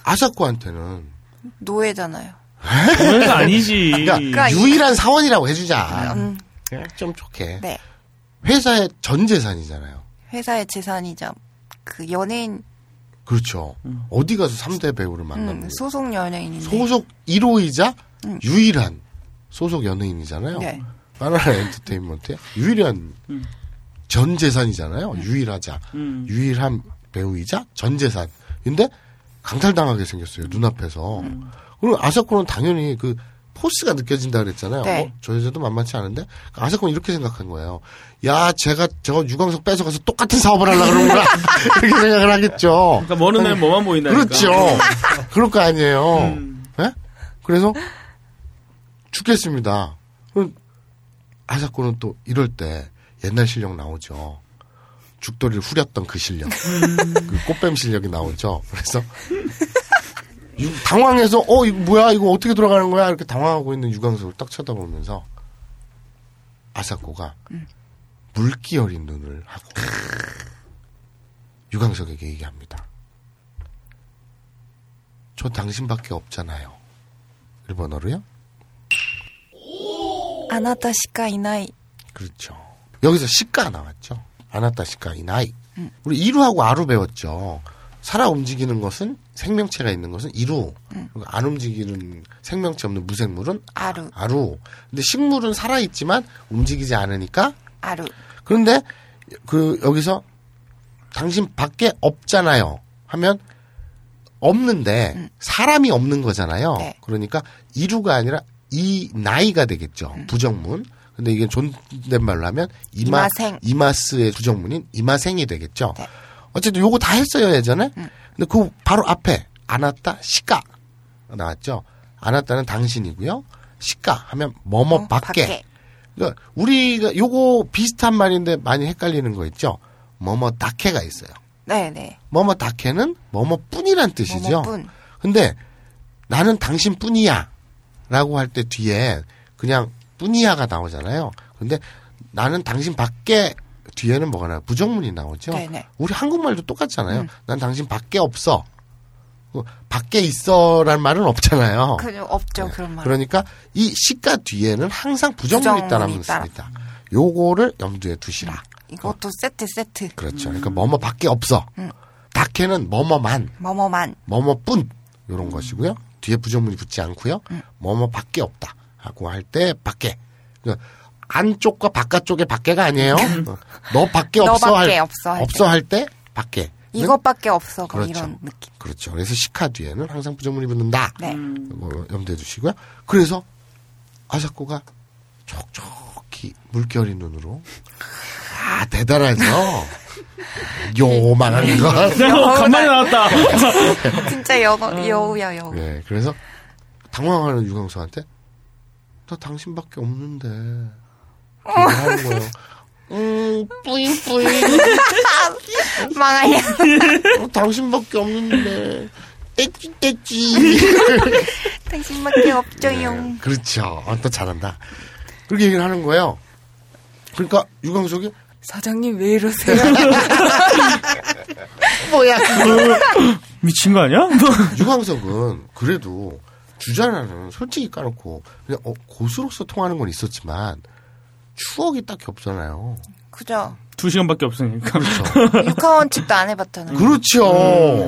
아사코한테는, 노예잖아요. 노예가 아니지. 그러니까, 그러니까 유일한 사원이라고 해주자. 음, 좀 좋게. 네. 회사의 전 재산이잖아요. 회사의 재산이자 그 연예인 그렇죠. 어디 가서 3대 배우를 만나는 음, 소속 연예인인데. 소속 1호이자 음. 유일한 소속 연예인이잖아요. 네. 바나나 엔터테인먼트의 유일한 전 재산이잖아요. 유일하자. 음. 유일한 배우이자 전 재산. 근데 강탈당하게 생겼어요. 눈앞에서. 그리고 아사코는 당연히 그 포스가 느껴진다 그랬잖아요. 네. 어, 저 여자도 만만치 않은데 아사코는 이렇게 생각한 거예요. 야, 제가 저 유광석 뺏어가서 똑같은 사업을 하려고 그러는구나. 이렇게 생각을 하겠죠. 그러니까 뭐는 날 뭐만 보인다니까. 그렇죠. 그럴 거 아니에요. 음. 예? 그래서 죽겠습니다. 그럼 아사코는 또 이럴 때 옛날 실력 나오죠. 죽돌이를 후렸던 그 실력. 그 꽃뱀 실력이 나오죠. 그래서 유- 당황해서 어 이거 뭐야 이거 어떻게 돌아가는 거야 이렇게 당황하고 있는 유광석을 딱 쳐다보면서 아사코가 물기 어린 눈을 하고 유광석에게 얘기합니다. 저 당신밖에 없잖아요. 일본어로요? 아나타 시카 이나이. 그렇죠. 여기서 시가 나왔죠. 아나타 시가 이나이. 우리 이루하고 아루 배웠죠. 살아 움직이는 것은 생명체가 있는 것은 이루. 그리고 안 움직이는 생명체 없는 무생물은 아루. 아루. 근데 식물은 살아 있지만 움직이지 않으니까 아루. 그런데 그 여기서 당신 밖에 없잖아요. 하면 없는데 사람이 없는 거잖아요. 그러니까 이루가 아니라 이 나이가 되겠죠. 부정문. 근데 이게 존댓말로 하면 이마 이마생. 이마스의 부정문인 이마생이 되겠죠. 어쨌든 요거 다 했어요 예전에. 근데 그 바로 앞에 아나타 시가 나왔죠. 아나타는 당신이고요. 시가 하면 뭐뭐 밖에. 밖에. 그러니까 우리가 요거 비슷한 말인데 많이 헷갈리는 거 있죠. 뭐뭐 다케가 있어요. 네네. 뭐뭐 다케는 뭐뭐 뿐이란 뜻이죠. 뭐뭐뿐. 근데 나는 당신뿐이야 라고 할 때 뒤에 그냥 뿐이야가 나오잖아요. 근데 나는 당신 밖에 뒤에는 뭐가 나요? 부정문이 나오죠. 네네. 우리 한국말도 똑같잖아요. 난 당신 밖에 없어. 그 밖에 있어란 말은 없잖아요. 그 없죠 그런 말. 그러니까 이 시가 뒤에는 항상 부정문이 부정문이 있다는 있다. 뜻입니다. 요거를 염두에 두시라. 이것도 세트 세트. 그렇죠. 그러니까 뭐뭐 밖에 없어. 음. 다케는 뭐뭐만, 뭐뭐만. 뭐뭐뿐 이런 것이고요. 뒤에 부정문이 붙지 않고요. 음. 뭐뭐 밖에 없다 하고 할 때 밖에. 그러니까 안쪽과 바깥쪽의 밖에가 아니에요. 어, 너 밖에 없어 너 밖에 할 없어 할 없어 할 때 밖에. 이것밖에 없어. 뭐 그렇죠. 이런 느낌. 그렇죠. 그래서 시카 뒤에는 항상 부정문이 붙는다. 네. 이거 염두에 두시고요. 그래서 아사코가 촉촉히 물결이 눈으로 아 대단하죠. 요망한 거. 어, 간만에 나왔다. 진짜 여우 여우야 여우. 네, 그래서 당황하는 유광수한테 나 당신밖에 없는데 하는 거예요. 음, 뿌잉 뿌잉. 망하냐. 어, 당신밖에 없는데 떼찌 떼찌. 당신밖에 없죠요. 네, 그렇죠. 아, 또 잘한다. 그렇게 얘기를 하는 거예요. 그러니까 유광석이 사장님 왜 이러세요? 뭐야. 미친 거 아니야? 유광석은 그래도 주자나는 솔직히 까놓고 그냥 어, 고수로서 통하는 건 있었지만 추억이 딱히 없잖아요. 그죠. 두 시간밖에 없으니까. 그렇죠. 육하원칙도 안 해봤잖아요. 그렇죠.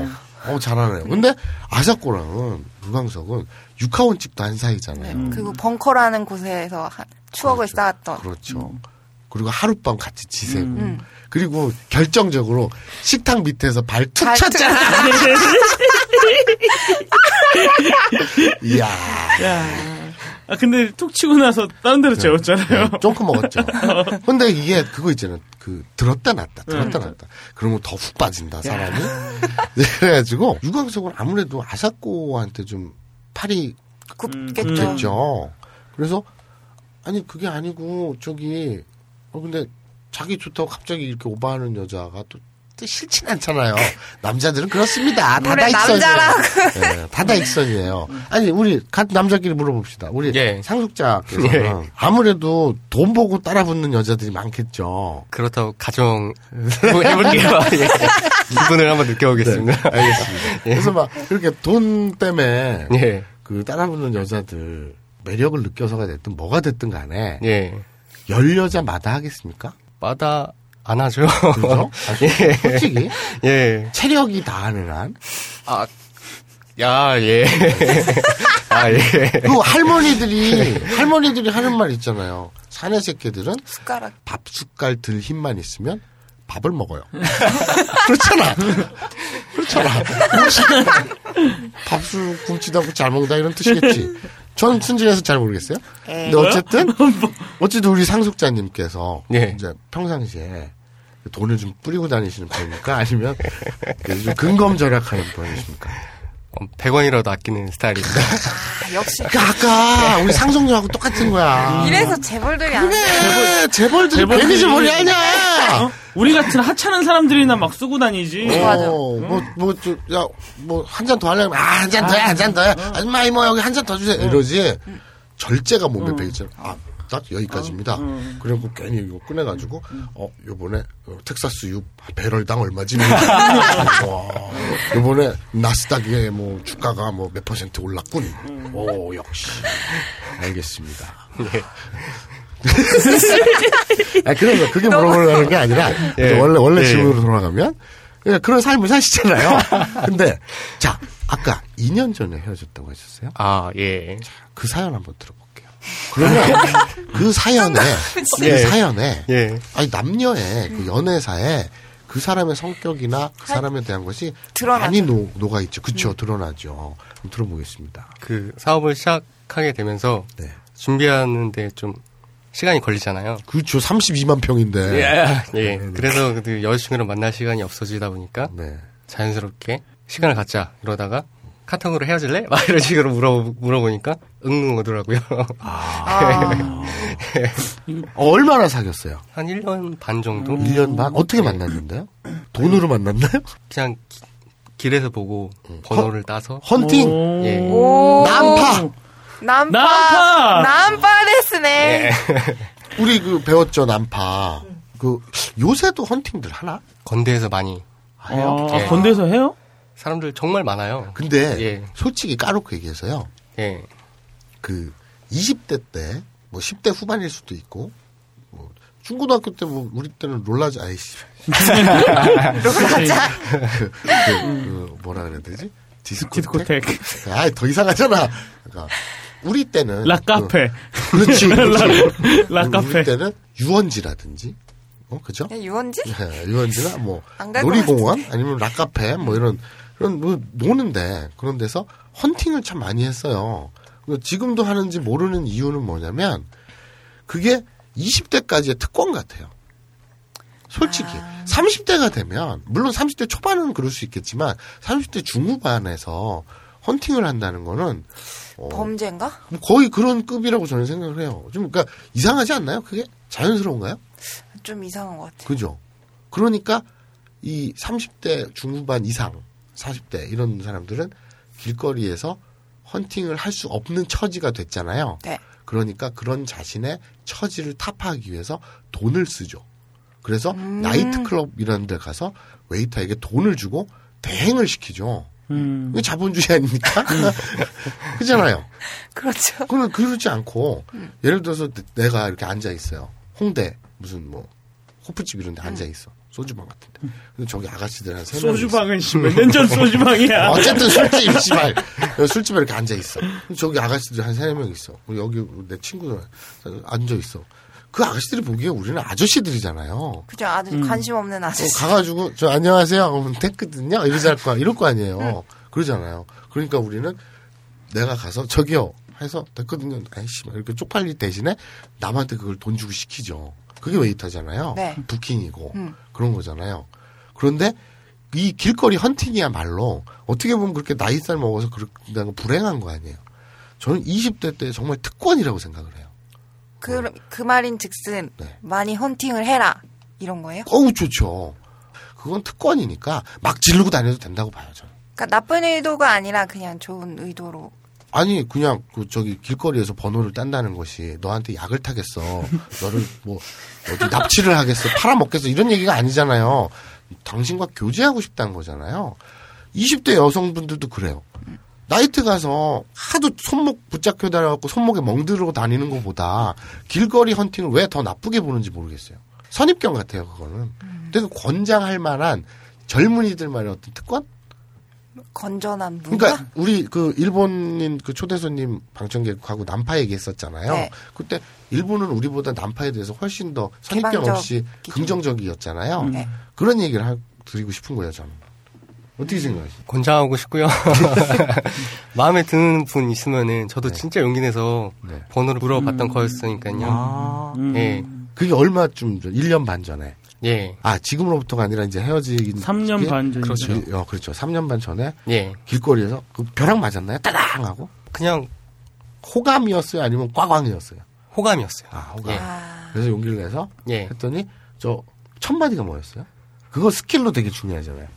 음. 어 잘하네요. 근데 아사코랑은 유광석은 육하원칙도 한 사이잖아요. 네. 그리고 벙커라는 곳에서 하- 추억을 쌓았던. 그렇죠. 그리고 하룻밤 같이 지새고 음. 그리고 결정적으로 식탁 밑에서 발툭발 툭- 쳤잖아. 이야. 아 근데 툭 치고 나서 다른 데로 재웠잖아요. 네, 쫑크 먹었죠. 근데 이게 그거 있잖아요. 그 들었다 놨다 들었다 놨다. 그러면 더 훅 빠진다 사람이. 네, 그래가지고 유광석은 아무래도 아사코한테 좀 팔이 굽겠죠. 굽겠죠. 그래서 아니 그게 아니고 저기 어 근데 자기 좋다고 갑자기 이렇게 오버하는 여자가 또, 또 싫진 않잖아요. 남자들은 그렇습니다. 다다익선이에요. 네, 다다익선이에요. 아니 우리 같은 남자끼리 물어봅시다. 우리 상속자께서는 예. 아무래도 돈 보고 따라붙는 여자들이 많겠죠. 그렇다고 가정 뭐 해볼게요. 예. 기분을 한번 느껴보겠습니다. 네, 알겠습니다. 예. 그래서 막 그렇게 돈 때문에 예. 그 따라붙는 여자들 매력을 느껴서가 됐든 뭐가 됐든 간에 예. 열 여자마다 하겠습니까? 마다 안 하죠. 그죠? 아, 예. 솔직히 예. 체력이 다하는 한. 아, 야, 예. 아, 예. 그 할머니들이 할머니들이 하는 말 있잖아요. 사내 새끼들은 숟가락. 밥 숟갈 들 힘만 있으면 밥을 먹어요. 그렇잖아. 그렇잖아. 밥술 굶지도 않고 잘 먹는다 이런 뜻이겠지. 저는 순진해서 잘 모르겠어요. 근데 어쨌든 어쨌든 우리 상속자님께서 예. 이제 평상시에 돈을 좀 뿌리고 다니시는 편입니까? 아니면 좀 근검절약하는 편이십니까? 100원이라도 아끼는 스타일입니다. 역시. 그 아까 우리 상속녀하고 똑같은 거야. 이래서 재벌들이 안 돼. 그래, 재벌들이 재벌들이- 괜히 재벌이 아니야. 어? 우리 같은 하찮은 사람들이나 막 쓰고 다니지. 어, 뭐, 뭐, 저, 야, 뭐, 한 잔 더 하려면, 아, 한 잔 더야, 한 잔 더야. 아줌마, 이모, 여기 한 잔 더 주세요. 이러지. 절제가 몸에 배있잖아. 아, 딱 여기까지입니다. 그리고 괜히 이거 꺼내가지고, 어, 요번에, 어, 텍사스 유 배럴당 얼마지? 와, 요번에 나스닥에 뭐, 주가가 뭐 몇 퍼센트 올랐군. 오, 역시. 알겠습니다. 아, 그래서 그게 물어보려는 게 아니라, 예. 원래, 원래 예. 질문으로 돌아가면, 그냥 그런 삶을 사시잖아요. 근데, 자, 아까 2년 전에 헤어졌다고 하셨어요? 아, 예. 그 사연 한번 들어볼게요. 그러면 그 사연에, 그 예. 사연에, 예. 아니, 남녀의 그 연애사에 그 사람의 성격이나 그 사람에 대한 것이 드러나죠. 많이 녹, 녹아 있죠. 그쵸, 드러나죠. 한번 들어보겠습니다. 그 사업을 시작하게 되면서 네. 준비하는데 좀 시간이 걸리잖아요. 그렇죠. 32만 평인데. 예. 예. 그래서 그 여자친구를 만날 시간이 없어지다 보니까 네. 자연스럽게 시간을 갖자 이러다가 카톡으로 헤어질래? 막 이런 식으로 물어 물어보니까 응응 오더라고요. 어, 얼마나 사귀었어요? 한 1년 반 정도? 1년 반? 어떻게 만났는데요? 돈으로 만났나요? 그냥 기- 길에서 보고 번호를 따서 헌팅? 예. 오. 난파! 난파. 난파! 난파 데스네. 예. 우리 그 배웠죠, 난파. 그, 요새도 헌팅들 하나? 건대에서 많이 아, 예. 건대에서 해요? 사람들 정말 많아요. 근데, 예. 솔직히 까놓고 얘기해서요. 예. 그, 20대 때, 뭐 10대 후반일 수도 있고, 뭐, 중고등학교 때 뭐, 우리 때는 롤라자, 아이씨. 롤라자. 그, 그, 그 뭐라 그래야 되지? 디스코텍? 디스코텍. 아, 더 이상하잖아. 그러니까 우리 때는 라카페. 그, 그렇지. 그렇지. 라카페. 우리 때는 유원지라든지, 어, 그죠? 야, 유원지? 예, 유원지나 뭐 놀이공원 아니면 락카페 뭐 이런 그런 뭐 노는데 그런 데서 헌팅을 참 많이 했어요. 지금도 하는지 모르는 이유는 뭐냐면 그게 20대까지의 특권 같아요. 솔직히 30대가 되면 물론 30대 초반은 그럴 수 있겠지만 30대 중후반에서 헌팅을 한다는 거는 어, 범죄인가? 뭐 거의 그런 급이라고 저는 생각을 해요. 좀 그러니까 이상하지 않나요? 그게 자연스러운가요? 좀 이상한 것 같아. 그죠? 그러니까 이 30대 중후반 이상, 40대 이런 사람들은 길거리에서 헌팅을 할 수 없는 처지가 됐잖아요. 네. 그러니까 그런 자신의 처지를 타파하기 위해서 돈을 쓰죠. 그래서 음. 나이트클럽 이런 데 가서 웨이터에게 돈을 주고 대행을 시키죠. 음. 이게 자본주의 아닙니까? 그잖아요. 그렇죠. 그는 그러지 않고 예를 들어서 내- 내가 이렇게 앉아 있어요. 홍대 무슨 뭐 호프집 이런 데 앉아 있어. 소주방 같은데. 근데 저기 아가씨들 한 세 명. 소주방은 몇년 전 소주방이야. 어쨌든 술집 씨발 술집에 이렇게 앉아 있어. 저기 아가씨들 한 세 명 있어. 여기 내 친구들 앉아 있어. 그 아가씨들이 보기에 우리는 아저씨들이잖아요. 그죠. 아주 관심 없는 어, 아저씨. 가가지고 저 안녕하세요 하면 됐거든요 이러지 할 거야 이럴 거 아니에요 그러잖아요 그러니까 우리는 내가 가서 저기요 해서 됐거든요 아이씨 막 이렇게 쪽팔릴 대신에 남한테 그걸 돈 주고 시키죠 그게 웨이터잖아요 네. 부킹이고 음. 그런 거잖아요 그런데 이 길거리 헌팅이야말로 어떻게 보면 그렇게 나이살 먹어서 건 불행한 거 아니에요 저는 20대 때 정말 특권이라고 생각을 해요 그, 그 말인 즉슨 네. 많이 헌팅을 해라. 이런 거예요? 어우 좋죠 그건 특권이니까 막 지르고 다녀도 된다고 봐요 저는 그러니까 나쁜 의도가 아니라 그냥 좋은 의도로. 아니 그냥 그 저기 길거리에서 번호를 딴다는 것이 너한테 약을 타겠어. 너를 뭐 어디 납치를 하겠어. 팔아먹겠어. 이런 얘기가 아니잖아요. 당신과 교제하고 싶다는 거잖아요. 20대 여성분들도 그래요. 나이트 가서 하도 손목 붙잡혀 다녀갖고 손목에 멍들고 다니는 것보다 길거리 헌팅을 왜 더 나쁘게 보는지 모르겠어요. 선입견 같아요 그거는. 되게 권장할 만한 젊은이들만의 어떤 특권 건전한 문화? 그러니까 우리 그 일본인 그 초대 손님 방청객하고 난파 얘기했었잖아요. 네. 그때 일본은 우리보다 난파에 대해서 훨씬 더 선입견 없이 기준. 긍정적이었잖아요. 네. 그런 얘기를 하, 드리고 싶은 거예요, 저는. 어떻게 생각하시죠? 권장하고 싶고요. 마음에 드는 분 있으면은 저도 진짜 용기 내서 번호를 물어봤던 거였으니까요. 아. 예. 그게 얼마쯤 전? 1년 반 전에. 예. 아, 지금으로부터가 아니라 이제 헤어지긴 3년 시기에? 반 전이죠. 그렇죠. 어, 그렇죠. 3년 반 전에 예. 길거리에서 그 벼락 맞았나요? 따당 하고. 그냥 호감이었어요? 아니면 꽈광이었어요? 호감이었어요. 아, 호감. 예. 그래서 용기를 내서 예. 했더니 저 첫 마디가 뭐였어요? 그거 스킬로 되게 중요하잖아요.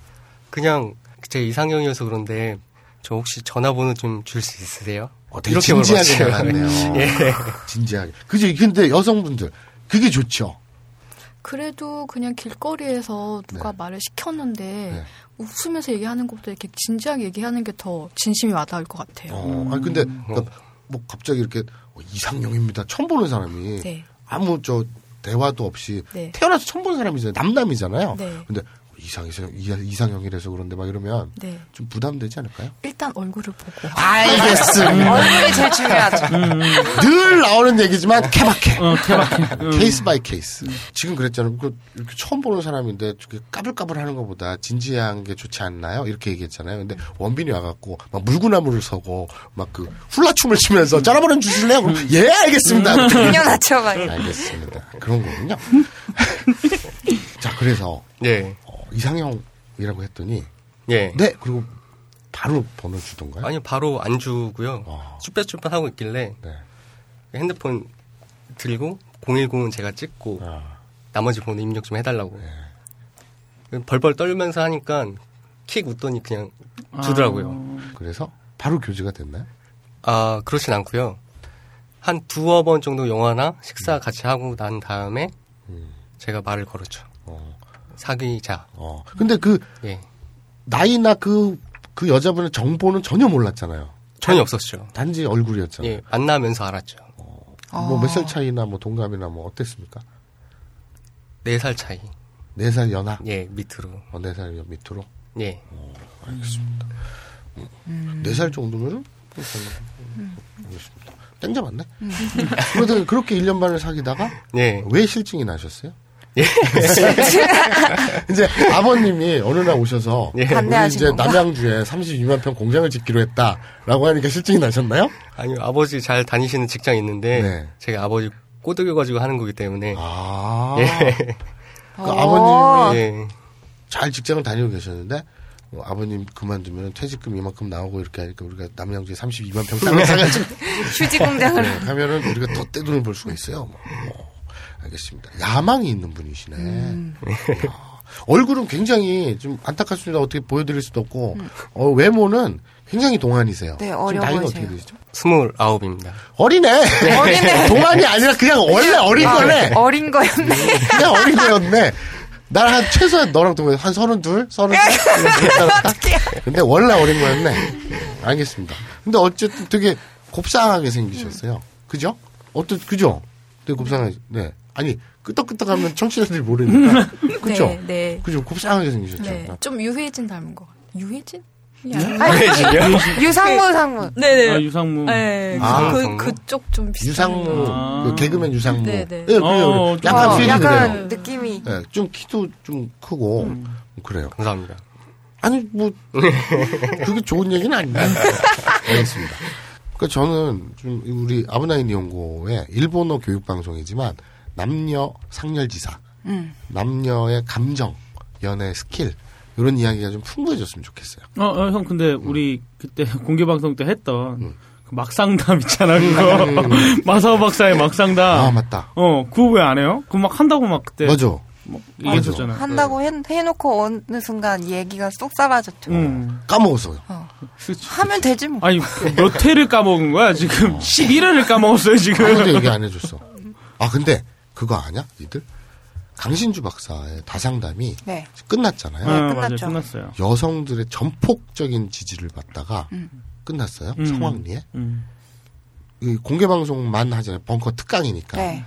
그냥 제 이상형이어서 그런데 저 혹시 전화번호 좀 줄 수 있으세요? 어, 되게 진지하게 물어봤어요. 나갔네요. 예. 진지하게. 그죠? 근데 여성분들 그게 좋죠. 그래도 그냥 길거리에서 누가 말을 시켰는데 웃으면서 얘기하는 것보다 이렇게 진지하게 얘기하는 게 더 진심이 와닿을 것 같아요. 어, 아니 근데 그러니까 뭐 갑자기 이렇게 어, 이상형입니다. 처음 보는 사람이 네. 아무 저 대화도 없이 네. 태어나서 처음 보는 사람이잖아요. 남남이잖아요. 네. 근데 이상 이상 이상형이라서 그런데 막 이러면 네. 좀 부담되지 않을까요? 일단 얼굴을 보고. 알겠습니다. 얼굴이 제일 중요하죠. 늘 나오는 얘기지만 케바케. 어, 케바케. 음. case by case. 지금 그랬잖아요. 그 이렇게 처음 보는 사람인데 저게 까불까불 하는 것보다 진지한 게 좋지 않나요? 이렇게 얘기했잖아요. 근데 원빈이 와갖고 막 물구나무를 서고 막 그 훌라춤을 추면서 짜라버런 주실래요? 그럼 예, 알겠습니다. 그냥 낮춰가지고. 알겠습니다. 그런 거군요. 자, 그래서 예. 어, 이상형이라고 했더니 예. 네, 그리고 바로 번호 주던가요? 아니요, 바로 안 주고요. 어. 쭈뼛쭈뼛 하고 있길래 네. 핸드폰 들고 010은 제가 찍고 아. 나머지 번호 입력 좀 해달라고. 벌벌 떨면서 하니까 킥 웃더니 그냥 주더라고요. 그래서 바로 교제가 됐나요? 아, 그렇진 않고요. 한 두어 번 정도 영화나 식사 같이 하고 난 다음에 제가 말을 걸었죠. 어. 사귀자. 어. 근데 그 예. 나이나 그, 그 여자분의 정보는 전혀 몰랐잖아요. 전혀 없었죠. 단지 얼굴이었잖아요. 예, 만나면서 알았죠. 뭐몇 살 차이나 뭐 동갑이나 뭐 어땠습니까? 네 살 차이. 네 살 연하? 예, 밑으로. 어, 네살 밑으로? 예. 알겠습니다. 네살 정도면은? 알겠습니다. 땡 잡았네? 그러다 그렇게 1년 반을 사귀다가? 예. 왜 실증이 나셨어요? 예. 이제 아버님이 어느 날 오셔서 예. 우리 이제 건가? 남양주에 32만 평 공장을 짓기로 했다라고 하니까 실증이 나셨나요? 아니요, 아버지 잘 다니시는 직장 있는데 네. 제가 아버지 꼬드겨 가지고 하는 거기 때문에. 아. 예. 그 아버님이 예. 잘 직장을 다니고 계셨는데 어, 아버님 그만두면 퇴직금 이만큼 나오고 이렇게 하니까 우리가 남양주에 32만 평 땅을 사가지고 휴지 공장을. 네, 하면은 우리가 더 떼돈을 벌 수가 있어요. 뭐. 어, 알겠습니다. 야망이 있는 분이시네. 야, 얼굴은 굉장히 좀 안타깝습니다. 어떻게 보여드릴 수도 없고 어, 외모는 굉장히 동안이세요. 네, 지금 어려 나이가 보이세요. 어떻게 되시죠? 스물아홉입니다. 어리네. 어리네. 동안이 아니라 그냥 원래 어린 아, 거네. 어린 거였네. 그냥 어린 거였네. 난한 최소한 너랑 동안 한 서른 둘, 서른 셋. 근데 원래 어린 거였네. 알겠습니다. 근데 어쨌든 되게 곱상하게 생기셨어요. 그죠? 어떤 그죠? 되게 곱상하게. 네. 아니 끄떡끄떡하면 청취자들이 모르니까. 그죠? 네, 네. 그죠? 곱상하게 생기셨죠. 네. 좀 유해진 닮은 것 같아요. 유해진? 유상무 상무. 네네. 아, 유상무. 네. 아, 그, 유상무? 그쪽 좀 비슷한. 유상무, 아. 그 개그맨 유상무. 네, 네. 예, 그래요. 어, 좀- 약간 어, 약간 그래요. 느낌이. 예, 좀 키도 좀 크고 그래요. 감사합니다. 아니 뭐 그게 좋은 얘기는 아닌데 알겠습니다. 그러니까 저는 좀 우리 아브나인 니온고의 일본어 교육 방송이지만 남녀 상렬지사, 음. 남녀의 감정, 연애 스킬 이런 이야기가 좀 풍부해졌으면 좋겠어요. 어, 어, 형, 근데 우리 그때 공개 방송 때 했던 음. 그 막상담 있잖아, 그거. 마사오 박사의 막상담. 아 맞다. 어, 그거 왜 안 해요? 그거 막 한다고 막 그때 맞아. 얘기했었잖아. 한다고 해, 해놓고 어느 순간 얘기가 쏙 사라졌죠. 응. 까먹었어요. 하면 되지 뭐. 아니, 몇 회를 까먹은 거야? 지금 11회를 까먹었어요, 지금. 아무도 얘기 안 해줬어. 아 근데 그거 아냐? 니들? 강신주 박사의 다상담이 네. 끝났잖아요. 어, 맞아요, 끝났죠. 끝났어요. 여성들의 전폭적인 지지를 받다가 끝났어요. 음. 성황리에. 음. 이 공개 방송만 하잖아요. 벙커 특강이니까. 네.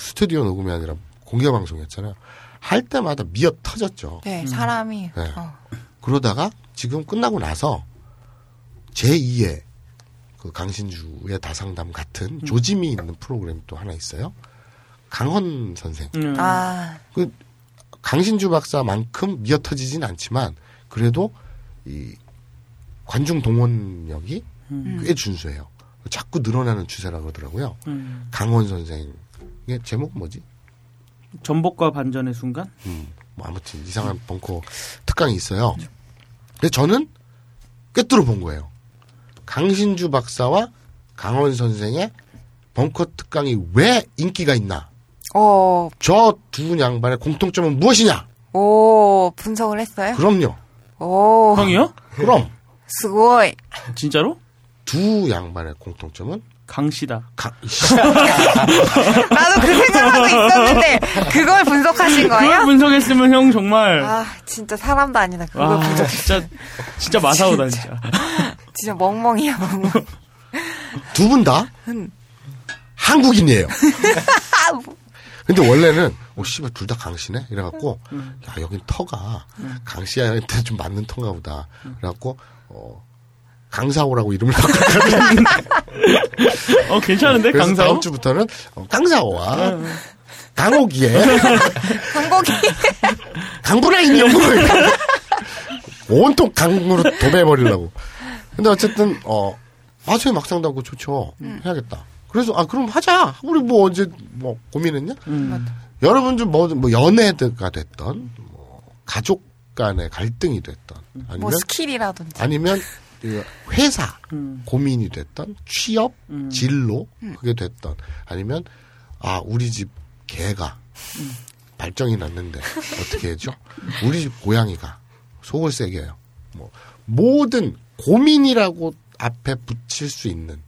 스튜디오 녹음이 아니라 공개 방송이었잖아요. 할 때마다 미어 터졌죠. 네, 사람이. 네. 어. 그러다가 지금 끝나고 나서 제2의 그 강신주의 다상담 같은 조짐이 있는 프로그램이 또 하나 있어요. 강헌 선생. 음. 아, 그 강신주 박사만큼 미어 터지진 않지만 그래도 이 관중 동원력이 음. 꽤 준수해요. 자꾸 늘어나는 추세라 그러더라고요. 음. 강원 선생의 제목 뭐지? 전복과 반전의 순간? 음, 뭐 아무튼 이상한 벙커 특강이 있어요. 근데 저는 꿰뚫어 본 거예요. 강신주 박사와 강원 선생의 벙커 특강이 왜 인기가 있나? 오, 저두 양반의 공통점은 무엇이냐? 오, 분석을 했어요? 그럼요. 오. 형이요? 그럼 스고이. 진짜로? 두 양반의 공통점은 강씨다. 강, 나도 그 생각하고 있었는데, 그걸 분석하신 그걸 거예요? 분석했으면 형 정말 아, 진짜 사람도 아니다. 그걸 와 분석. 진짜 진짜 마사오다 진짜. 진짜 멍멍이야, 멍멍. 두 분다 음. 한국인이에요. 근데 원래는 오 씨발 둘 다 강씨네 이래갖고 야 여긴 터가 강씨한테 좀 맞는 터인가 보다. 그래갖고 어 강사오라고 이름을 바꿨거든요. 어 괜찮은데 강사오? 다음 주부터는 어, 강사오와 강옥이의 한국이. 강분의 인형을 온통 강으로 도배해버리려고. 근데 어쨌든 어 맞아요 막상도 하고 좋죠. 해야겠다. 그래서 아 그럼 하자. 우리 뭐 언제 뭐 고민했냐? 음. 여러분들 뭐, 뭐 연애가 됐던 뭐 가족 간의 갈등이 됐던 아니면 뭐 스킬이라든지. 아니면 그 회사 음. 고민이 됐던 취업 음. 진로 그게 됐던 아니면 아 우리 집 개가 발정이 났는데 어떻게 해죠? 우리 집 고양이가 속을 새겨요. 뭐 모든 고민이라고 앞에 붙일 수 있는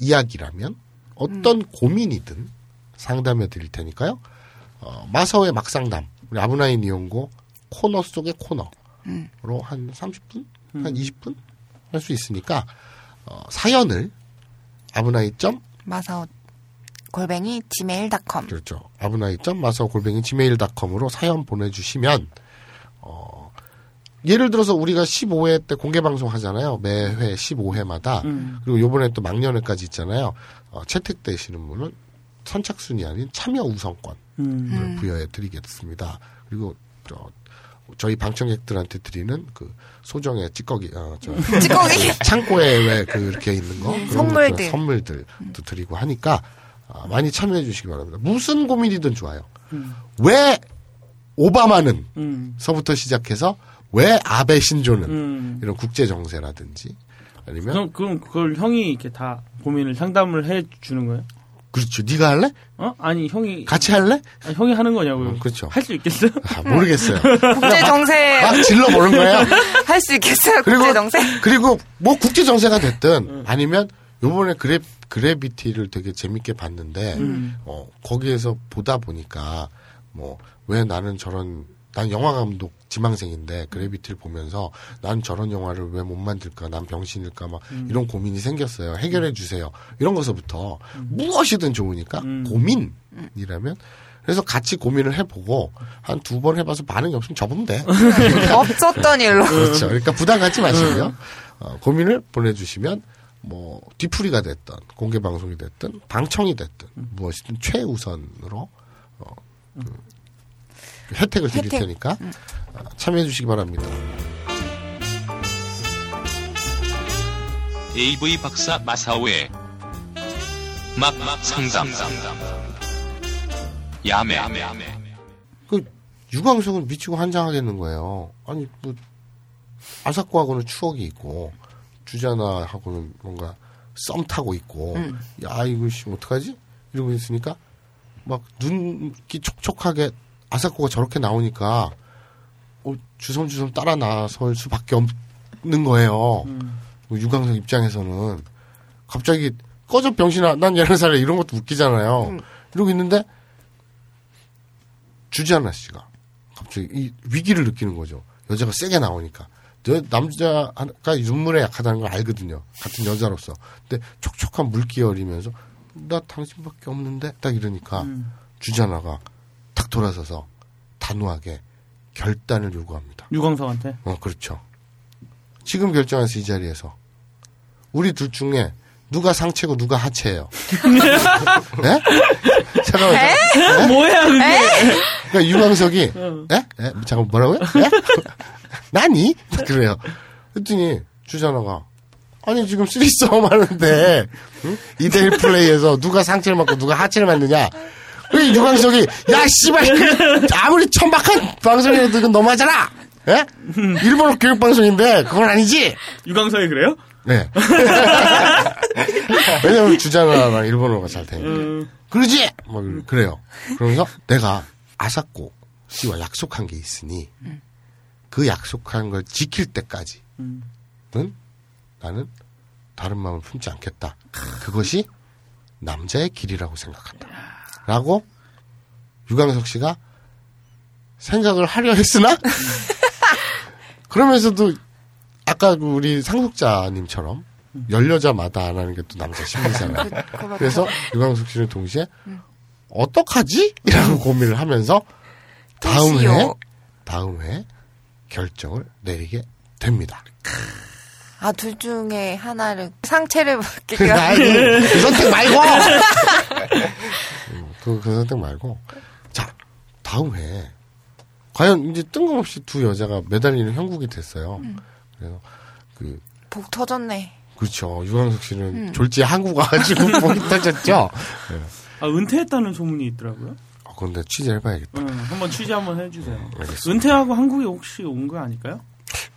이야기라면 어떤 고민이든 상담해 드릴 테니까요. 어, 마사오의 막상담 우리 아브나인 이용고 코너 속의 코너로 음. 한 30분 한 20분 할 수 있으니까 어, 사연을 아브나이 점 마사오 골뱅이 gmail.com. 그렇죠. 아브나이.점 마사오 골뱅이 gmail.com으로 사연 보내주시면 어, 예를 들어서 우리가 15회 때 공개 방송 하잖아요. 매회 15회마다 음. 그리고 요번에 또 막년회까지 있잖아요. 어, 채택되시는 분은 선착순이 아닌 참여 우선권을 음. 부여해 드리겠습니다. 그리고 저, 저희 방청객들한테 드리는 그 소정의 찌꺼기, 어, 저, 찌꺼기. 창고에 왜 그렇게 있는 거 음, 그런 선물들. 선물들도 드리고 하니까 아, 많이 참여해 주시기 바랍니다. 무슨 고민이든 좋아요. 음. 왜 오바마는 음. 서부터 시작해서 왜 아베 신조는 음. 이런 국제 정세라든지 아니면 그럼 그럼 그걸 형이 이렇게 다 고민을 상담을 해 주는 거예요? 그렇죠. 네가 할래? 어? 아니 형이 같이 할래? 아니, 형이 하는 거냐고요? 그렇죠. 할 수 있겠어요? 아, 모르겠어요. 국제 정세. 막 질러 보는 거예요. 할 수 있겠어요, 그리고 국제 정세? 그리고 뭐 국제 정세가 됐든 아니면 요번에 그래 그래비티를 되게 재밌게 봤는데 음. 어 거기에서 보다 보니까 뭐 왜 나는 저런 난 영화 감독 지망생인데 그래비티를 보면서 난 저런 영화를 왜 못 만들까 난 병신일까 막 이런 고민이 생겼어요. 해결해 주세요. 이런 것서부터 무엇이든 좋으니까 고민이라면 그래서 같이 고민을 해보고 한 두 번 해봐서 반응이 없으면 접으면 돼. 없었던 일로. 그렇죠. 그러니까 부담 갖지 마시고요. 어, 고민을 보내주시면 뭐 뒤풀이가 됐든 공개 방송이 됐든 방청이 됐든 무엇이든 최우선으로 어, 그 혜택을 드릴 혜택. 테니까 어, 참여해 주시기 바랍니다. AV 박사 마사오의 막막 상담 야매 그 유광석은 미치고 환장하겠는 거예요. 아니 뭐 아사코하고는 추억이 있고 주자나하고는 뭔가 썸 타고 있고 음. 야 이거 씨 어떡하지 이러고 있으니까 막 눈기 촉촉하게 아사코가 저렇게 나오니까 어, 주섬주섬 따라 나설 수밖에 없는 거예요. 뭐 유광석 입장에서는 갑자기 꺼져 병신아 난 얘네 살래 이런 것도 웃기잖아요. 이러고 있는데 주지아나 씨가 갑자기 이 위기를 느끼는 거죠. 여자가 세게 나오니까. 저 남자가 눈물에 약하다는 걸 알거든요. 같은 여자로서. 근데 촉촉한 물기어리면서 나 당신밖에 없는데 딱 이러니까 주지아나가 탁 돌아서서 단호하게 결단을 요구합니다. 유광석한테. 어, 그렇죠. 지금 결정해서 이 자리에서 우리 둘 중에 누가 상체고 누가 하체예요? 네? 잠깐만. 에? 네? 뭐야, 그게? 그러니까 유광석이 에? 에? 잠깐 뭐라고요? 에? 나니? 그래요. 그랬더니 주자나가 아니 지금 쓰리썸 하는데 응? 2대1 플레이에서 누가 상체를 맞고 누가 하체를 맞느냐 왜 유광석이 야 씨발 그 아무리 천박한 방송이라도 그건 너무하잖아 예? 일본어 교육 방송인데 그건 아니지 유광석이 그래요? 네 왜냐면 주자나랑 일본어가 잘 되니까 음. 그러지 뭐 그래요 그러면서 내가 아사코 씨와 약속한 게 있으니 그 약속한 걸 지킬 때까지 음. 는 나는 다른 마음을 품지 않겠다. 그것이 남자의 길이라고 생각한다. 라고 유광석 씨가 생각을 하려 했으나 그러면서도 아까 그 우리 상속자님처럼 열 여자마다 안 하는 게 또 남자 심리잖아요. 그래서 유광석 씨는 동시에 어떡하지? 이라고 고민을 하면서 다음 회 도시요. 다음 회 결정을 내리게 됩니다. 아, 둘 중에 하나를, 상체를. 아이고, 그 선택 말고! 음, 그, 그 선택 말고. 자, 다음 회. 과연 이제 뜬금없이 두 여자가 매달리는 형국이 됐어요. 음. 그래서, 그, 복 터졌네. 그렇죠. 유광석 씨는 음. 졸지에 한국 와가지고 목이 터졌죠. 네. 아, 은퇴했다는 소문이 있더라고요. 어, 그런데 취재해봐야겠다. 응, 한번 취재 한번 해주세요. 알겠습니다. 은퇴하고 한국에 혹시 온 거 아닐까요?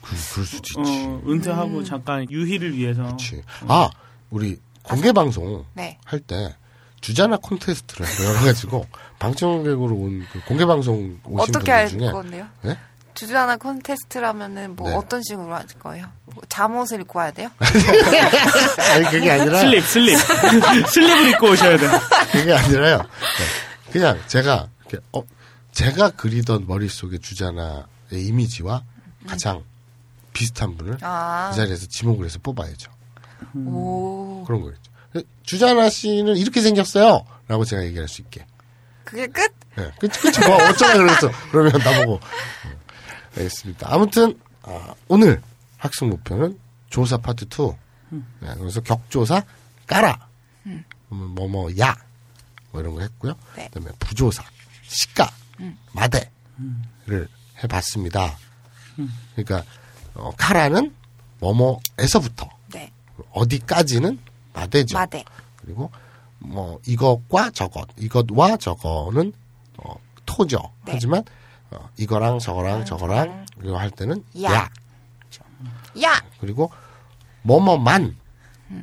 그, 그럴 수도 있지. 어, 은퇴하고 잠깐 유희를 위해서. 그렇지. 아, 우리 공개 방송 네. 할때 주자나 콘테스트를 열어가지고 방청객으로 온 그 공개 방송 오신 어떻게 분들 할 중에 건데요? 네? 주자나 콘테스트라면은 뭐 네. 어떤 식으로 할 거예요? 뭐 잠옷을 입고 와야 돼요? 아니 그게 아니라 슬립, 슬립. 슬립을 입고 오셔야 돼. 그게 아니라요. 네. 그냥 제가 이렇게 어 제가 그리던 머릿속의 주자나의 이미지와 가장 비슷한 분을 아. 그 자리에서 지목을 해서 뽑아야죠. 오. 그런 거였죠. 주자나 씨는 이렇게 생겼어요. 라고 제가 얘기할 수 있게. 그게 끝? 네. 끝, 끝이 뭐, 어쩌나 그랬어. 그러면 나보고. 음, 알겠습니다. 아무튼, 아, 오늘 학습 목표는 조사 파트 2. 네, 그래서 격조사 까라. 음. 그러면 뭐뭐 야. 뭐 이런 거 했고요. 네. 그 다음에 부조사, 시가, 음. 마대를 해봤습니다. 그러니까, 어, 카라는 뭐뭐에서부터 네. 어디까지는 마대죠. 마대. 그리고 뭐 이것과 저것, 이것과 저거는 어, 토죠. 네. 하지만 어, 이거랑 저거랑 저거랑 이거 할 때는 야. 야. 야! 그리고 뭐뭐만,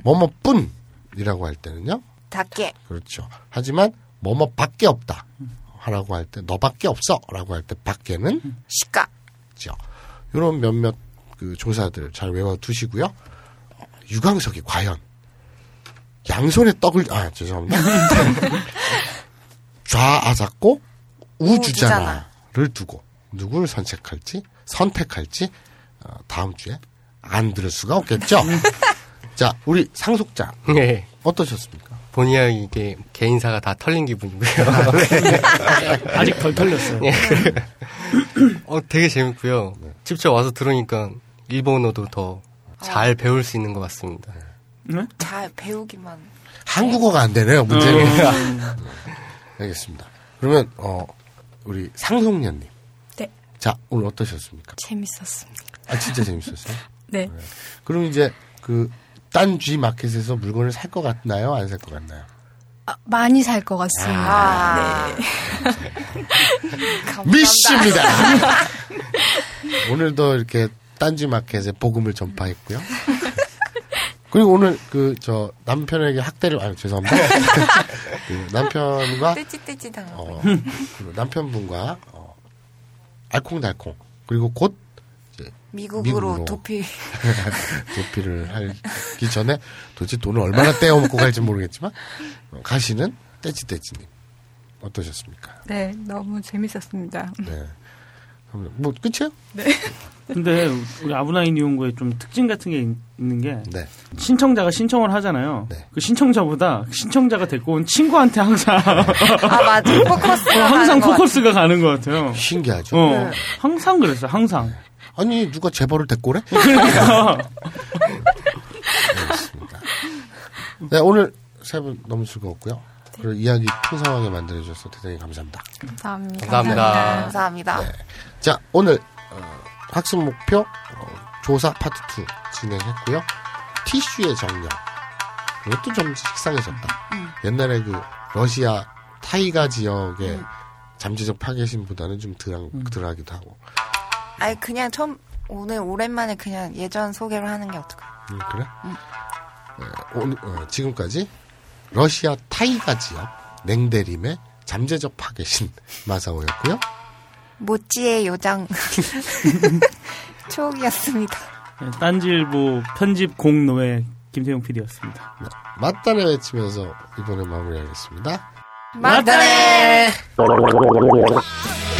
뭐뭐뿐이라고 할 때는요. 닭게. 그렇죠. 하지만 뭐뭐밖에 없다. 하라고 할 때 너밖에 없어라고 할 때 밖에는 시가. 죠. 이런 몇몇 그 조사들 잘 외워 두시고요. 어, 유광석이 과연 양손에 떡을 아 죄송합니다. 좌아잡고 우주자나를 두고 누구를 선택할지 선택할지 어, 다음 주에 안 들을 수가 없겠죠. 자 우리 상속자 네. 어떠셨습니까? 본의 이게 개인사가 다 털린 기분이고요. 아직 덜 털렸어요. 예. 어, 되게 재밌고요. 직접 와서 들으니까 일본어도 더 잘 배울 수 있는 것 같습니다. 잘 배우기만. 한국어가 안 되네요 문제는. 어. 알겠습니다. 그러면 어 우리 상속년님. 네. 자 오늘 어떠셨습니까? 재밌었습니다. 아 진짜 재밌었어요. 네. 그럼 이제 그 딴 G 마켓에서 물건을 살 것 같나요? 안 살 것 같나요? 아, 많이 살 것 같습니다. 아. 네. 미씨입니다. 오늘도 이렇게 딴지 마켓에 복음을 전파했고요. 그리고 오늘 그 저 남편에게 학대를 아 죄송합니다. 그 남편과 떼찌떼찌 당하고. 어, 그리고 남편분과 어, 알콩달콩 그리고 곧 이제 미국으로, 미국으로 도피. 도피를 하기 전에 도대체 돈을 얼마나 떼어먹고 갈지 모르겠지만 어, 가시는 떼찌떼찌님 어떠셨습니까? 네, 너무 재밌었습니다. 네. 뭐 끝이요? 네. 근데 우리 아브나인 이용고에 좀 특징 같은 게 있- 있는 게 네. 신청자가 신청을 하잖아요. 그 신청자보다 신청자가 데리고 온 친구한테 항상 아, 맞아. 포커스가 어, 항상 가는 것 포커스가 가는 것 같아요. 신기하죠. 어, 네. 항상 그랬어요. 항상. 아니 누가 재벌을 데리고 오래? 그러니까. 네, 오늘 세 분 너무 즐거웠고요. 그리고 이야기 풍성하게 만들어주셔서 대단히 감사합니다. 감사합니다. 감사합니다. 감사합니다. 네. 자, 오늘 어, 학습 목표 어, 조사 파트 2 진행했고요. 티슈의 정령. 이것도 좀 식상해졌다. 음. 옛날에 그 러시아 타이가 지역의 잠재적 파괴신보다는 좀 덜한, 덜하기도 하고. 아니 그냥 처음 오늘 오랜만에 그냥 예전 소개를 하는 게 어떨까? 음, 그래? 음. 네, 오늘, 어, 지금까지 러시아 타이가 지역 냉대림의 잠재적 파괴신 마사오였고요. 모찌의 요정 초옥이었습니다. 네, 딴지일보 편집 공노의 김세용 PD였습니다. 맞다네 외치면서 이번에 마무리하겠습니다. 맞다네! 마법